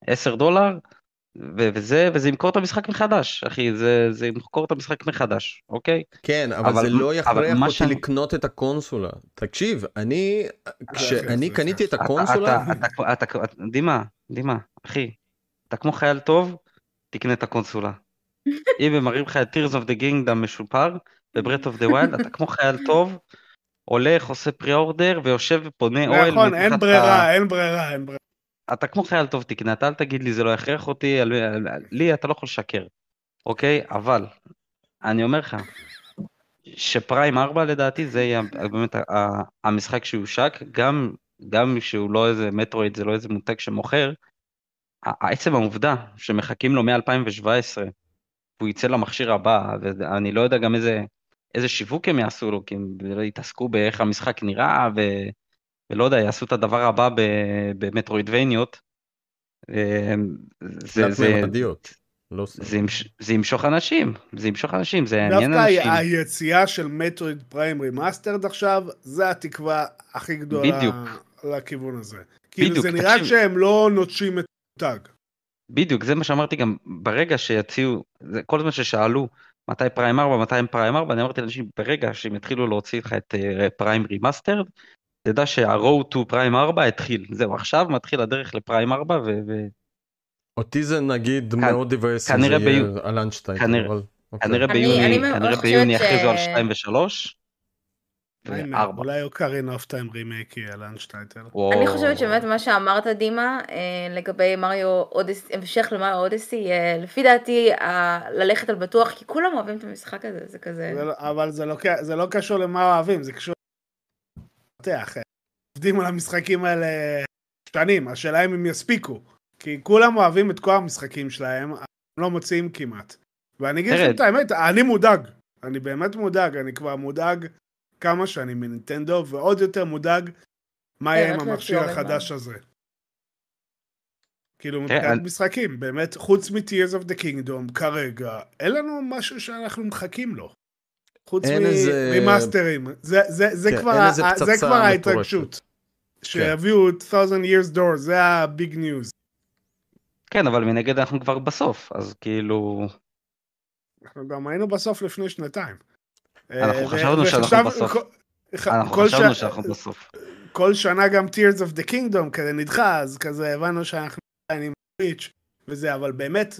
10 דולר, ו- וזה, וזה ימכור את המשחק מחדש, אחי, זה, זה ימכור את המשחק מחדש, אוקיי? כן, אבל, אבל- זה לא יכריח אותי שאני- לקנות את הקונסולה. תקשיב, אני, כשאני קניתי את אתה- הקונסולה, אתה, אתה, אתה, אתה, דימה, דימה, אחי, אתה כמו חייל טוב, תקנה את הקונסולה. אם הם מראים לך את Tears of the Kingdom משופר, ב-Breath of the Wild, אתה כמו חייל טוב, הולך, עושה פרי-אורדר, ויושב ופונה אוהל. נכון, אין ברירה, ה- אין ברירה, אין ברירה. אתה כמו חייל טוב, תקנה, אל תגיד לי, זה לא יכריח אותי, על- לי אתה לא יכול לשקר, אוקיי? אבל, אני אומר לך, שפריים 4 לדעתי זה יהיה באמת המשחק שיושק, גם, גם שהוא לא איזה מטרואיד, זה לא איזה מותג שמוכר, עצם העובדה שמחכים לו מ-2017, והוא יצא למכשיר הבא, ואני לא יודע גם איזה, איזה שיווק הם יעשו לו, כי הם יתעסקו באיך המשחק נראה, ו, ולא יודע, יעשו את הדבר הבא ב- במטרואידבניות. אה, זה, זה. לא. זה, ימש- זה ימשוך אנשים, זה ימשוך אנשים, זה יעניין דווקא אנשים. ה- היציאה של מטרויד פריים Remastered עכשיו, זה התקווה הכי גדולה בדיוק. לכיוון הזה. כאילו בדיוק, זה נראה תקשיב. שהם לא נוטשים את המותג. בדיוק, זה מה שאמרתי גם ברגע שיציעו, זה כל הזמן ששאלו מתי פריים 4, מתי הם פריים 4, אני אמרתי לאנשים, ברגע שהם יתחילו להוציא לך את אה, פריים Remastered, תדע שה-road to פריים 4 התחיל, זהו, עכשיו מתחיל הדרך לפריים 4, ו... ו- אותי זה נגיד כ- מאוד זה כנראה. אוקיי. ביוני, כנראה ביוני יכריזו על 2 ו-3, ו-4. אולי Ocarina of Time remake יהיה launch title. אני חושבת שבאמת מה שאמרת דימה אה, לגבי מריו אודיסי, המשך למריו אודיסי, אה, לפי דעתי ללכת על בטוח, כי כולם אוהבים את המשחק הזה, זה כזה... זה לא- אבל זה לא זה לא קשור למה אוהבים, זה קשור... לפתח. עובדים על המשחקים האלה שנים, השאלה אם הם יספיקו. כי כולם אוהבים את כל המשחקים שלהם, הם לא מוציאים כמעט. ואני אגיד לכם את האמת, אני מודאג. אני באמת מודאג, אני כבר מודאג כמה שנים מנינטנדו, ועוד יותר מודאג מה יהיה עם המכשיר החדש הזה. כאילו תראה, מבחינת משחקים, באמת, חוץ מ-Tears of the Kingdom, כרגע, אין לנו משהו שאנחנו מחכים לו. חוץ מ-remaster ים, זה, זה, זה, כן, כבר. ההתרגשות. שיביאו את thousand years door, זה ה-big news. כן, אבל מנגד אנחנו כבר בסוף, אז כאילו, אנחנו גם היינו בסוף לפני שנתיים. אנחנו אה, חשבנו שאנחנו בסוף. אנחנו חשבנו ש- שאנחנו בסוף. כל שנה גם Tears of the Kingdom כזה נדחה, אז כזה הבנו שאנחנו עדיין עם סוויץ' וזה, אבל באמת,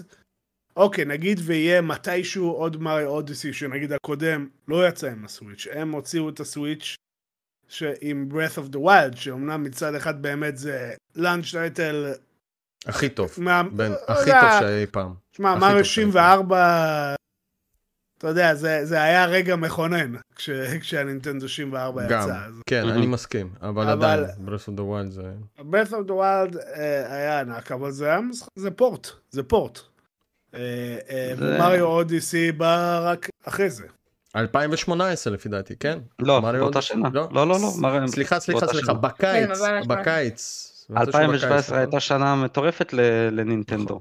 אוקיי, נגיד ויהיה מתישהו עוד מרי אודיסי, שנגיד הקודם לא יצא עם הסוויץ', הם הוציאו את הסוויץ' עם Breath of the Wild, שאומנם מצד אחד באמת זה לאנץ' טייטל, הכי טוב. מה- בין- לא הכי טוב שהיה אי פעם. שמע, מריו שהיה 64, אתה יודע, זה, זה היה רגע מכונן כש, כשהנינטנדו 64 גם, יצא. אז... כן. אני מסכים, אבל אבל- עדיין, Breath of the Wild זה... Breath of the Wild אה, היה ענק, אבל זה היה משחק, זה פורט, זה פורט. אה, אה, מריו אודיסי בא רק אחרי זה. 2018 לפי דעתי, כן? לא, באותה? שנה. לא? לא, לא, לא. סליחה, סליחה, סליחה. בקיץ, כן, בקיץ. זה בקיץ, 2017 נכון? הייתה שנה מטורפת ל- לנינטנדו.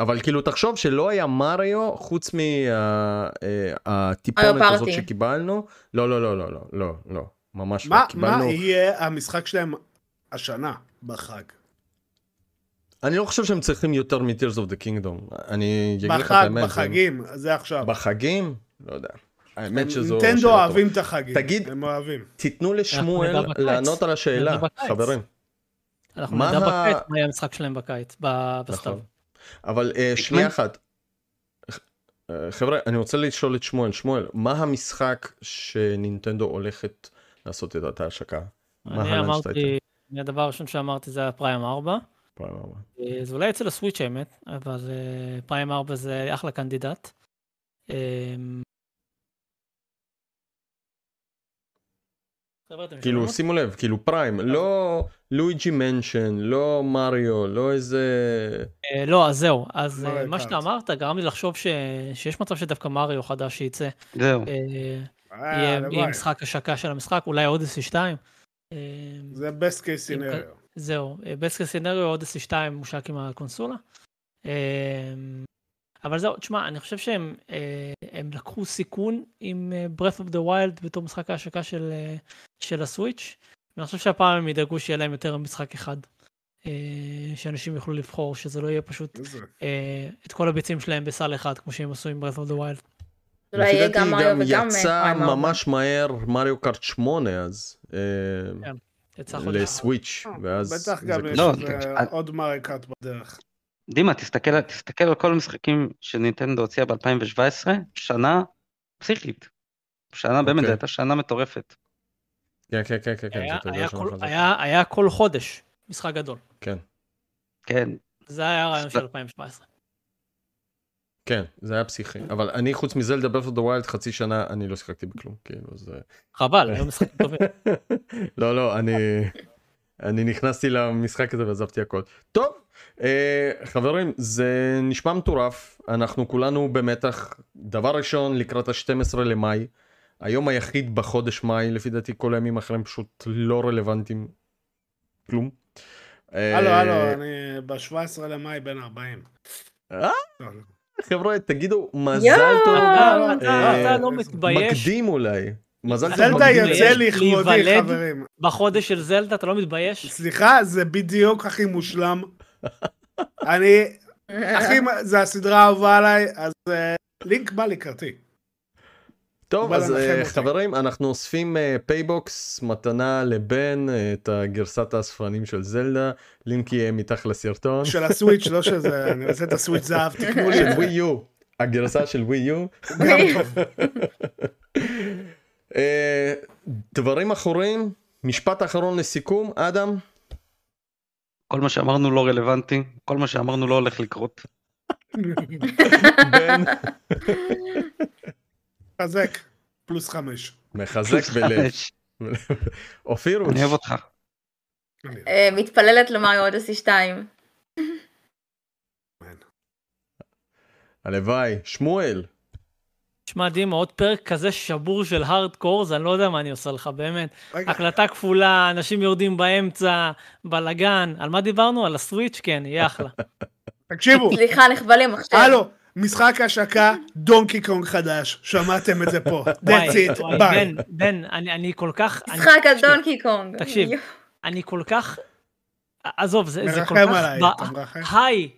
אבל כאילו תחשוב שלא היה מריו חוץ מהטיפונת מריו הזאת פארטי. שקיבלנו. לא, לא, לא, לא, לא, לא, לא, ממש לא. מה, מה קיבלנו... יהיה המשחק שלהם השנה בחג? אני לא חושב שהם צריכים יותר מ-Tears of the Kingdom. אני אגיד לך את בחג, האמת. זה- בחגים, זה עכשיו. בחגים? לא יודע. האמת שזו... נינטנדו. אוהבים את החגים, תגיד- הם אוהבים. תיתנו לשמואל. לענות על השאלה. חברים. אנחנו מה נדע בקיץ מה יהיה המשחק שלהם בקיץ, בסתיו. אבל אה, שנייה אחת. חבר'ה, אני רוצה לשאול את שמואל. שמואל, מה המשחק שנינטנדו הולכת לעשות את אותה השקה? מה אני? אמרתי, הדבר הראשון שאמרתי זה היה פריים 4. פריים ארבע. אה, זה אולי אצל הסוויץ' האמת, אבל אה, פריים 4 זה אחלה קנדידט. אה, חבר'ה, אתם כאילו? שימו לב, כאילו פריים, לא לואיג'י מנשן, לא מריו, לא איזה... אה, לא, אז זהו. אז אה, מריו מה. שאתה אמרת גרם לי לחשוב שיש מצב שדווקא מריו חדש שייצא. זהו. אה, אה, יהיה משחק השקה של המשחק, אולי אודיסי 2. אה, זה best case scenario. זהו, בסקר סינריו אודיסי 2 מושק עם הקונסולה. אבל זהו, תשמע, אני חושב שהם אה, הם לקחו סיכון עם אה, Breath of the Wild בתור משחק ההשקה של, אה, של הסוויץ', ואני חושב שהפעם הם ידאגו שיהיה להם יותר משחק אחד. אה, שאנשים יוכלו לבחור, שזה לא יהיה פשוט אה, את כל הביצים שלהם בסל אחד, כמו שהם עשו עם Breath of the Wild. אולי לפי דעתי גם גם יצא. ממש מהר מריו קארט 8 אז. אה, כן. לסוויץ', ואז... בטח גם יש לא, כן. עוד מריו קארט בדרך. דימה, תסתכל, תסתכל על כל המשחקים שנינטנדו הוציאה ב-2017, שנה פסיכית. שנה, באמת, אוקיי. זו הייתה שנה מטורפת. כן, כן, כן, כן, כן, היה- היה כל- חזקה. היה- היה כל חודש משחק גדול. כן, כן, זה היה הרעיון של 2017. כן, זה היה פסיכי. אבל אני חוץ מזלדה Breath of the Wild חצי שנה אני לא שיחקתי בכלום, כאילו, זה... חבל, היו משחקים טובים. [laughs] לא, לא, אני... אני נכנסתי למשחק הזה ועזבתי הכל. טוב, אה, חברים, זה נשמע מטורף, אנחנו כולנו במתח. דבר ראשון, לקראת ה-12 למאי, היום היחיד בחודש מאי, לפי דעתי כל הימים האחרים פשוט לא רלוונטיים. כלום. אה, הלו, הלו, אני ב-17 למאי בן 40. אה? חבר'ה, תגידו, מזל! טוב. אה, אתה לא מתבייש מקדים אולי. מזל טוב זלדה. יוצא לכבודי? חברים. בחודש של זלדה אתה לא מתבייש? סליחה, זה בדיוק הכי מושלם. [laughs] אני, הכי, זה הסדרה האהובה עליי, אז אה, לינק בא לקראתי. טוב, אז אה. חברים, אנחנו אוספים פייבוקס, מתנה לבן, אה, את הגרסת האספנים של זלדה, לינק יהיה מתחת לסרטון. של הסוויץ', לא של זה, [laughs] אני רוצה את הסוויץ' זהב, תקנו לי של זה. ווי יו, הגרסה של ווי יו. [laughs] אה, דברים אחרים, משפט אחרון לסיכום, אדם? כל מה שאמרנו לא רלוונטי, כל מה שאמרנו לא הולך לקרות. בן, חזק, פלוס חמש. מחזק בלב. חמש. אופיר, אני אוהב אותך. אה, מתפללת למריו אודסי 2. הלוואי, שמואל. שמע דימה, עוד פרק כזה שבור של הארדקור, אז אני לא יודע מה אני עושה לך, באמת. רגע, הקלטה כפולה, אנשים יורדים באמצע, בלאגן. על מה דיברנו? על הסוויץ'? כן, יהיה אחלה. [laughs] תקשיבו, סליחה, נכבלים עכשיו. הלו, משחק השקה, דונקי קונג חדש, שמעתם את זה פה. [laughs] That's it, ביי. בן, בן, אני אני כל כך... משחק על דונקי קונג. תקשיב. אני כל כך... עזוב, זה זה כל מרחם כך... עליי, ב- אתה מרחם? היי,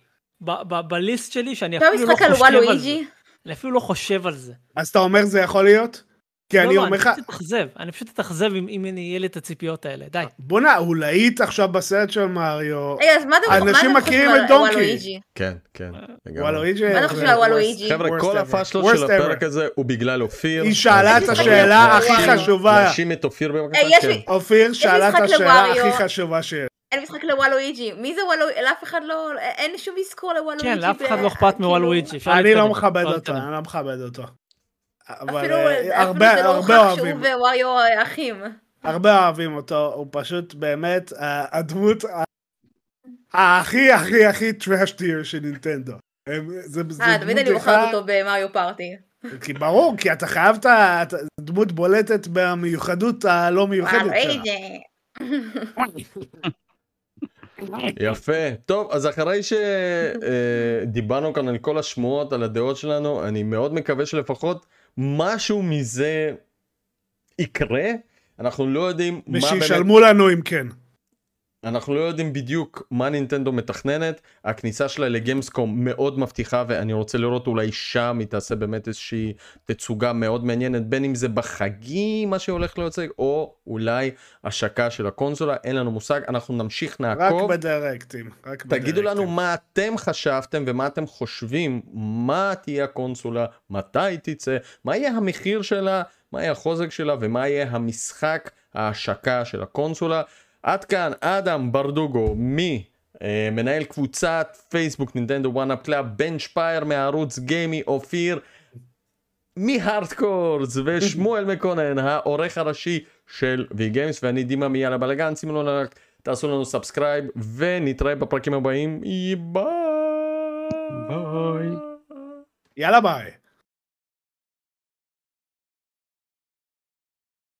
בליסט שלי, שאני אפילו לא משחק על חושב על זה. וואלואיג'י? אני אפילו לא חושב על זה. אז אתה אומר זה יכול להיות? כי לא, אני לא, אומר אני לך, פשוט אתאכזב, אני פשוט אתאכזב אם אם יהיה לי את הציפיות האלה, די. בואנה, הוא להיט עכשיו בסרט של מריו. רגע, אז מה אתם מה אנשים מכירים את דונקי. כן, כן. וואלואיג'י. מה אתה חושב על וואלואיג'י? חבר'ה, כל הפאשלות של הפרק הזה הוא בגלל אופיר. היא שאלה את השאלה הכי. חשובה. להאשים את אופיר בבקשה. אה, כן. אופיר שאלה את השאלה. הכי חשובה שיש. אין משחק לוואלואיג'י. מי זה וואלואיג'י? לאף אחד לא... אין שום אזכור לוואלואיג'י. כן, לאף אחד לא אכפת כאילו- מוואלואיג'י. אפשר אני לא מכבד אותו. אני לא מכבד אותו. אפילו אה, זה לא הוכח שהוא אוהבים, ווריו אחים. הרבה אוהבים אותו, הוא פשוט באמת ה- הדמות הכי הכי הכי טראש טיר של נינטנדו. אה, תמיד אני אחד- אותו במריו פארטי. כי ברור, כי אתה חייב את ה... את- דמות בולטת במיוחדות הלא מיוחדת שלה. [laughs] יפה. טוב, אז אחרי שדיברנו כאן על כל השמועות, על הדעות שלנו, אני מאוד מקווה שלפחות משהו מזה יקרה. אנחנו לא יודעים מה באמת... ושישלמו לנו אם כן. אנחנו לא יודעים בדיוק מה נינטנדו מתכננת, הכניסה שלה לגיימסקום מאוד מבטיחה ואני רוצה לראות אולי שם היא תעשה באמת איזושהי תצוגה מאוד מעניינת, בין אם זה בחגים מה שהולך להוצג, או אולי השקה של הקונסולה, אין לנו מושג, אנחנו נמשיך רק נעקוב. בדירקטים. רק תגידו לנו בדירקטים. מה אתם חשבתם ומה אתם חושבים, מה תהיה הקונסולה, מתי תצא, מה יהיה המחיר שלה, מה יהיה החוזק שלה ומה יהיה המשחק ההשקה של הקונסולה. עד כאן אדם ברדוגו ממנהל קבוצת פייסבוק נינטנדו 1UP Club, בן שפייר מהערוץ גיימי, אופיר מהארדקורז ושמואל מקונן העורך הראשי של Vgames ואני דימה מיאללה בלאגן שימו לנו לייק תעשו לנו subscribe ונתראה בפרקים הבאים ביי ביי. יאללה ביי.